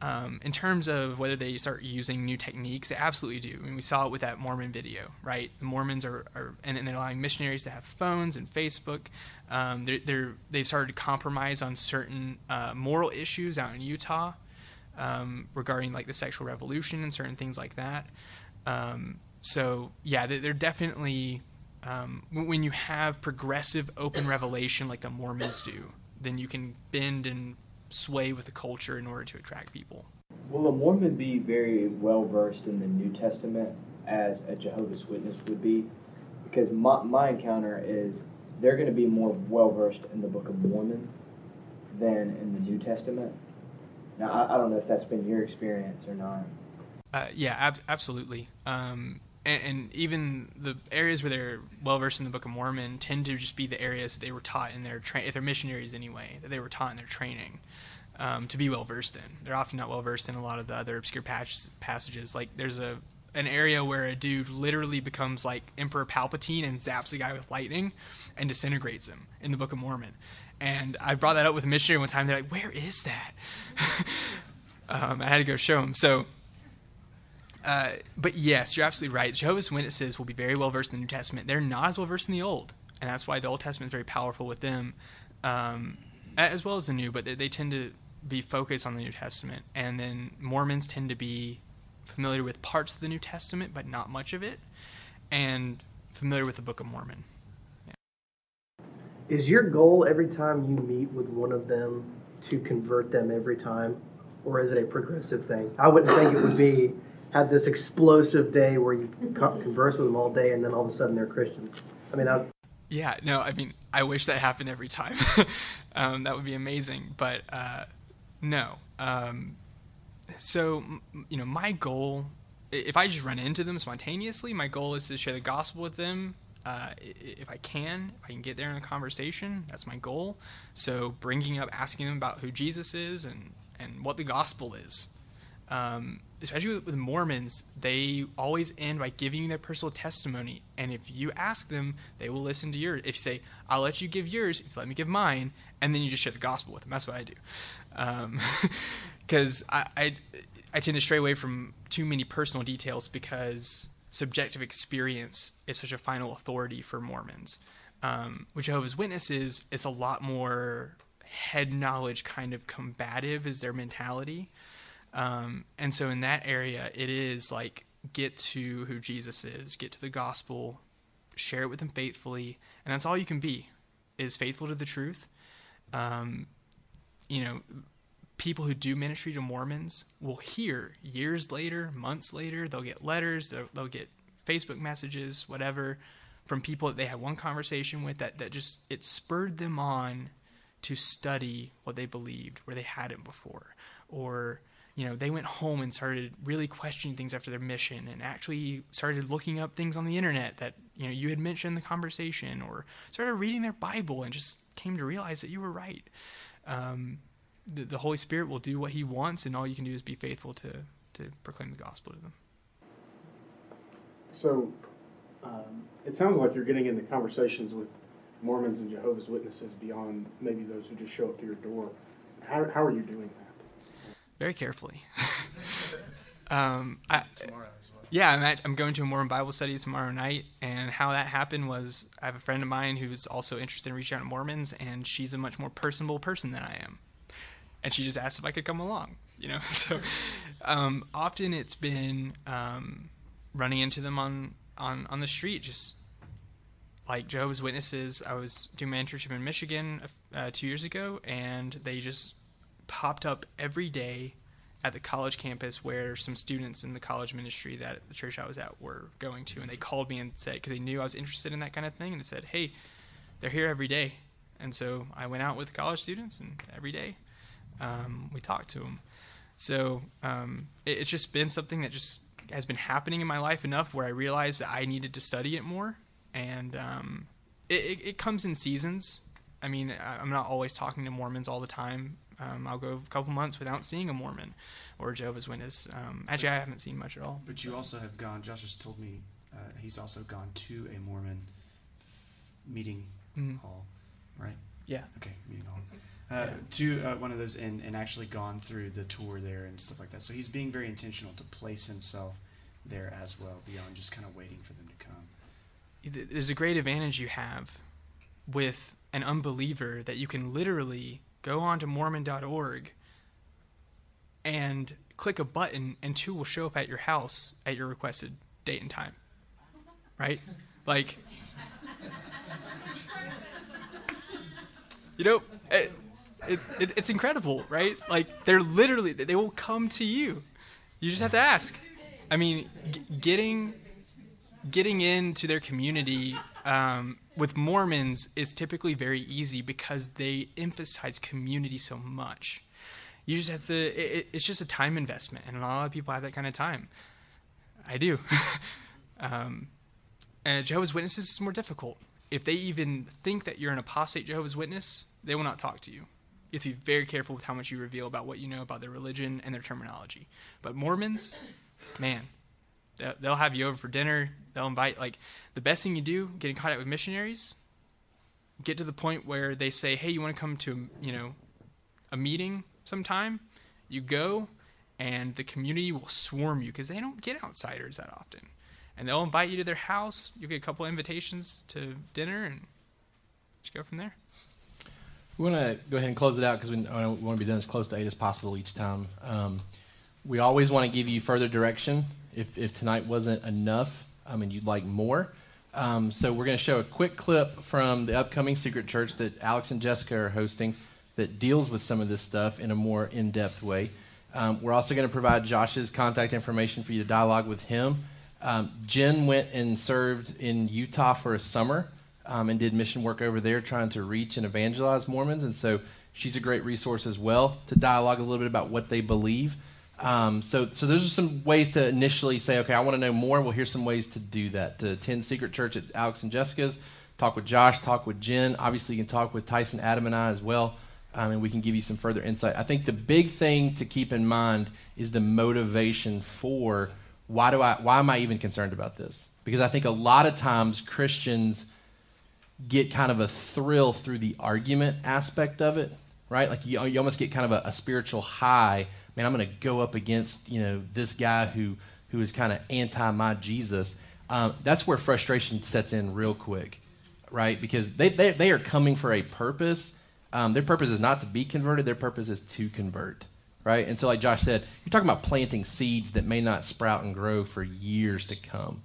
Speaker 4: Um, in terms of whether they start using new techniques, they absolutely do. I mean, we saw it with that Mormon video, right? The Mormons are, are and, they're allowing missionaries to have phones and Facebook. Um, they're, they're, they've started to compromise on certain uh, moral issues out in Utah um, regarding like the sexual revolution and certain things like that. Um, so yeah, they're definitely um, when you have progressive open revelation like the Mormons do, then you can bend and sway with the culture in order to attract people.
Speaker 16: Will a Mormon be very well versed in the New Testament as a Jehovah's Witness would be? Because my, my encounter is they're going to be more well versed in the Book of Mormon than in the New Testament. Now, I, I don't know if that's been your experience or not.
Speaker 4: Uh, yeah, ab- absolutely. Um, and, and, even the areas where they're well versed in the Book of Mormon tend to just be the areas that they were taught in their if they're missionaries anyway, that they were taught in their training um, to be well versed in. They're often not well versed in a lot of the other obscure passages. Like there's a an area where a dude literally becomes like Emperor Palpatine and zaps a guy with lightning and disintegrates him in the Book of Mormon. And I brought that up with a missionary one time. They're like, "Where is that?" um, I had to go show them. So uh, but yes, you're absolutely right. Jehovah's Witnesses will be very well versed in the New Testament. They're not as well versed in the Old, and that's why the Old Testament is very powerful with them, um, as well as the New. But they, they, tend to be focused on the New Testament, and then Mormons tend to be familiar with parts of the New Testament, but not much of it, and familiar with the Book of Mormon.
Speaker 20: Is your goal every time you meet with one of them to convert them every time, or is it a progressive thing? I wouldn't think it would be have this explosive day where you converse with them all day and then all of a sudden they're Christians. I mean, I,
Speaker 4: yeah, no, I mean, I wish that happened every time. um, that would be amazing, but uh, no. Um, so, you know, my goal, if I just run into them spontaneously, my goal is to share the gospel with them. Uh, if I can, if I can get there in a conversation, that's my goal. So, bringing up, asking them about who Jesus is and and what the gospel is. Um, especially with, with, Mormons, they always end by giving you their personal testimony. And if you ask them, they will listen to yours. If you say, I'll let you give yours, if you let me give mine, and then you just share the gospel with them. That's what I do. Because um, I, I, I tend to stray away from too many personal details because subjective experience is such a final authority for Mormons. Um, with Jehovah's Witnesses, it's a lot more head knowledge kind of combative is their mentality Um, and so in that area, it is like get to who Jesus is, get to the gospel, share it with them faithfully, and that's all you can be, is faithful to the truth. Um, you know, people who do ministry to Mormons will hear years later, months later, they'll get letters, they'll, they'll get Facebook messages, whatever, from people that they had one conversation with that, that just it spurred them on to study what they believed where they hadn't before. Or, you know, they went home and started really questioning things after their mission and actually started looking up things on the internet that, you know, you had mentioned in the conversation or started reading their Bible and just came to realize that you were right. Um, the, the Holy Spirit will do what He wants, and all you can do is be faithful to to proclaim the gospel to them.
Speaker 21: So, um, it sounds like you're getting into conversations with Mormons and Jehovah's Witnesses beyond maybe those who just show up to your door. How, how are you doing that?
Speaker 4: Very carefully. um, I, Yeah, I'm, at, I'm going to a Mormon Bible study tomorrow night, and how that happened was I have a friend of mine who's also interested in reaching out to Mormons, and she's a much more personable person than I am, and she just asked if I could come along. You know, so um, often it's been um, running into them on on on the street, just like Jehovah's Witnesses. I was doing my internship in Michigan uh, two years ago, and they just popped up every day at the college campus where some students in the college ministry that the church I was at were going to, and they called me and said because they knew I was interested in that kind of thing, and they said, "Hey, they're here every day," and so I went out with college students, and every day um, we talked to them. So um, it, it's just been something that just has been happening in my life enough where I realized that I needed to study it more, and um, it, it, comes in seasons. I mean, I'm not always talking to Mormons all the time. Um, I'll go a couple months without seeing a Mormon or a Jehovah's Witness. Um, actually, I haven't seen much at all.
Speaker 3: But you also have gone. Josh has told me uh, he's also gone to a Mormon meeting
Speaker 4: Mhm.
Speaker 3: hall, right?
Speaker 4: Yeah.
Speaker 3: Okay, meeting hall. Uh, to uh, one of those and, and actually gone through the tour there and stuff like that. So he's being very intentional to place himself there as well, beyond just kind of waiting for them to come.
Speaker 4: There's a great advantage you have with an unbeliever that you can literally go onto Mormon.org and click a button, and two will show up at your house at your requested date and time. Right? Like, you know, it, it, it, it's incredible, right? Like, they're literally, they will come to you. You just have to ask. I mean, g- getting getting into their community um, with Mormons is typically very easy because they emphasize community so much. You just have to. It, it's just a time investment, and a lot of people have that kind of time. I do. um, and Jehovah's Witnesses is more difficult. If they even think that you're an apostate Jehovah's Witness, they will not talk to you. You have to be very careful with how much you reveal about what you know about their religion and their terminology. But Mormons, man, they'll, have you over for dinner. They'll invite like the best thing you do, get in contact with missionaries. Get to the point where they say, "Hey, you want to come to you know a meeting sometime?" You go, and the community will swarm you because they don't get outsiders that often, and they'll invite you to their house. You will get a couple invitations to dinner, and just go from there.
Speaker 2: We want to go ahead and close it out because we, want to be done as close to eight as possible each time. Um, we always want to give you further direction. If, if tonight wasn't enough, I mean, you'd like more. Um, so we're going to show a quick clip from the upcoming Secret Church that Alex and Jessica are hosting that deals with some of this stuff in a more in-depth way. Um, we're also going to provide Josh's contact information for you to dialogue with him. Um, Jen went and served in Utah for a summer um, and did mission work over there trying to reach and evangelize Mormons. And so she's a great resource as well to dialogue a little bit about what they believe. Um, so, so those are some ways to initially say, okay, I want to know more. Well, here's some ways to do that. To attend Secret Church at Alex and Jessica's, talk with Josh, talk with Jen. Obviously, you can talk with Tyson, Adam, and I as well, um, and we can give you some further insight. I think the big thing to keep in mind is the motivation for why do I, why am I even concerned about this? Because I think a lot of times Christians get kind of a thrill through the argument aspect of it, right? Like you, you almost get kind of a, a spiritual high. Man, I'm going to go up against you know this guy who who is kind of anti my Jesus. Um, that's where frustration sets in real quick, right? Because they they, they are coming for a purpose. Um, their purpose is not to be converted. Their purpose is to convert, right? And so, like Josh said, you're talking about planting seeds that may not sprout and grow for years to come,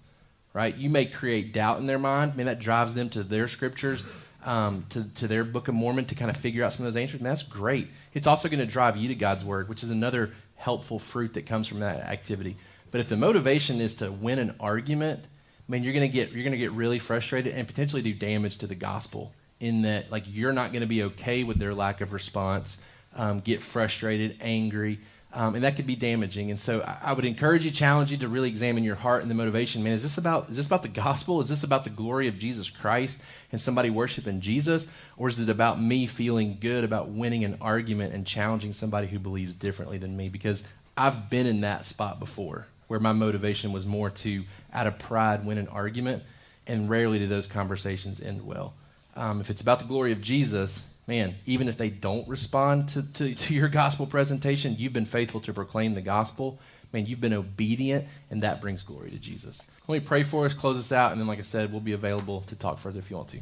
Speaker 2: right? You may create doubt in their mind. I mean, that drives them to their scriptures, um, to, to their Book of Mormon to kind of figure out some of those answers. And that's great. It's also going to drive you to God's Word, which is another helpful fruit that comes from that activity. But if the motivation is to win an argument, man, you're going to get you're going to get really frustrated and potentially do damage to the gospel. In that, like, you're not going to be okay with their lack of response, um, get frustrated, angry, um, and that could be damaging. And so, I, I would encourage you, challenge you to really examine your heart and the motivation. Man, is this about is this about the gospel? Is this about the glory of Jesus Christ and somebody worshiping Jesus, or is it about me feeling good about winning an argument and challenging somebody who believes differently than me? Because I've been in that spot before where my motivation was more to, out of pride, win an argument, and rarely do those conversations end well. Um, if it's about the glory of Jesus, man, even if they don't respond to, to, to, your gospel presentation, you've been faithful to proclaim the gospel. Man, you've been obedient, and that brings glory to Jesus. Let me pray for us, close us out, and then, like I said, we'll be available to talk further if you want to.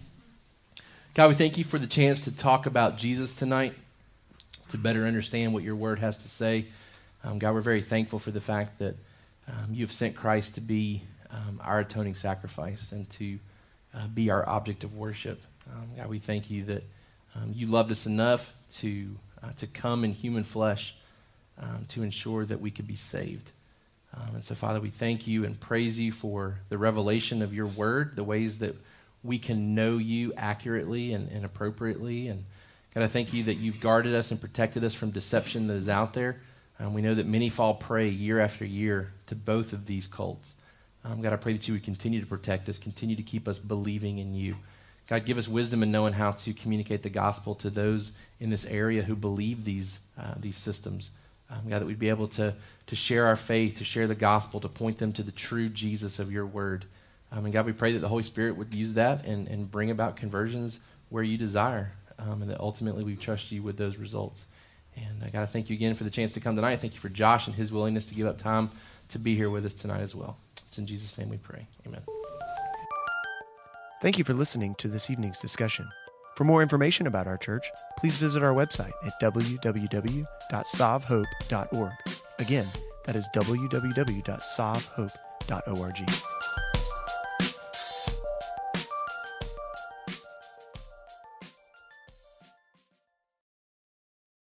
Speaker 2: God, we thank you for the chance to talk about Jesus tonight, to better understand what your word has to say. Um, God, we're very thankful for the fact that um, you have sent Christ to be um, our atoning sacrifice and to uh, be our object of worship. Um, God, we thank you that um, you loved us enough to, uh, to come in human flesh um, to ensure that we could be saved. Um, and so, Father, we thank you and praise you for the revelation of your word, the ways that we can know you accurately and, and appropriately. And God, I thank you that you've guarded us and protected us from deception that is out there. Um, we know that many fall prey year after year to both of these cults. Um, God, I pray that you would continue to protect us, continue to keep us believing in you. God, give us wisdom in knowing how to communicate the gospel to those in this area who believe these, uh, these systems. Um, God, that we'd be able to, to share our faith, to share the gospel, to point them to the true Jesus of your word. Um, and God, we pray that the Holy Spirit would use that and, and bring about conversions where you desire, um, and that ultimately we trust you with those results. And I got to thank you again for the chance to come tonight. Thank you for Josh and his willingness to give up time to be here with us tonight as well. It's in Jesus' name we pray. Amen.
Speaker 3: Thank you for listening to this evening's discussion. For more information about our church, please visit our website at www.sovhope.org. Again, that is www.sovhope.org.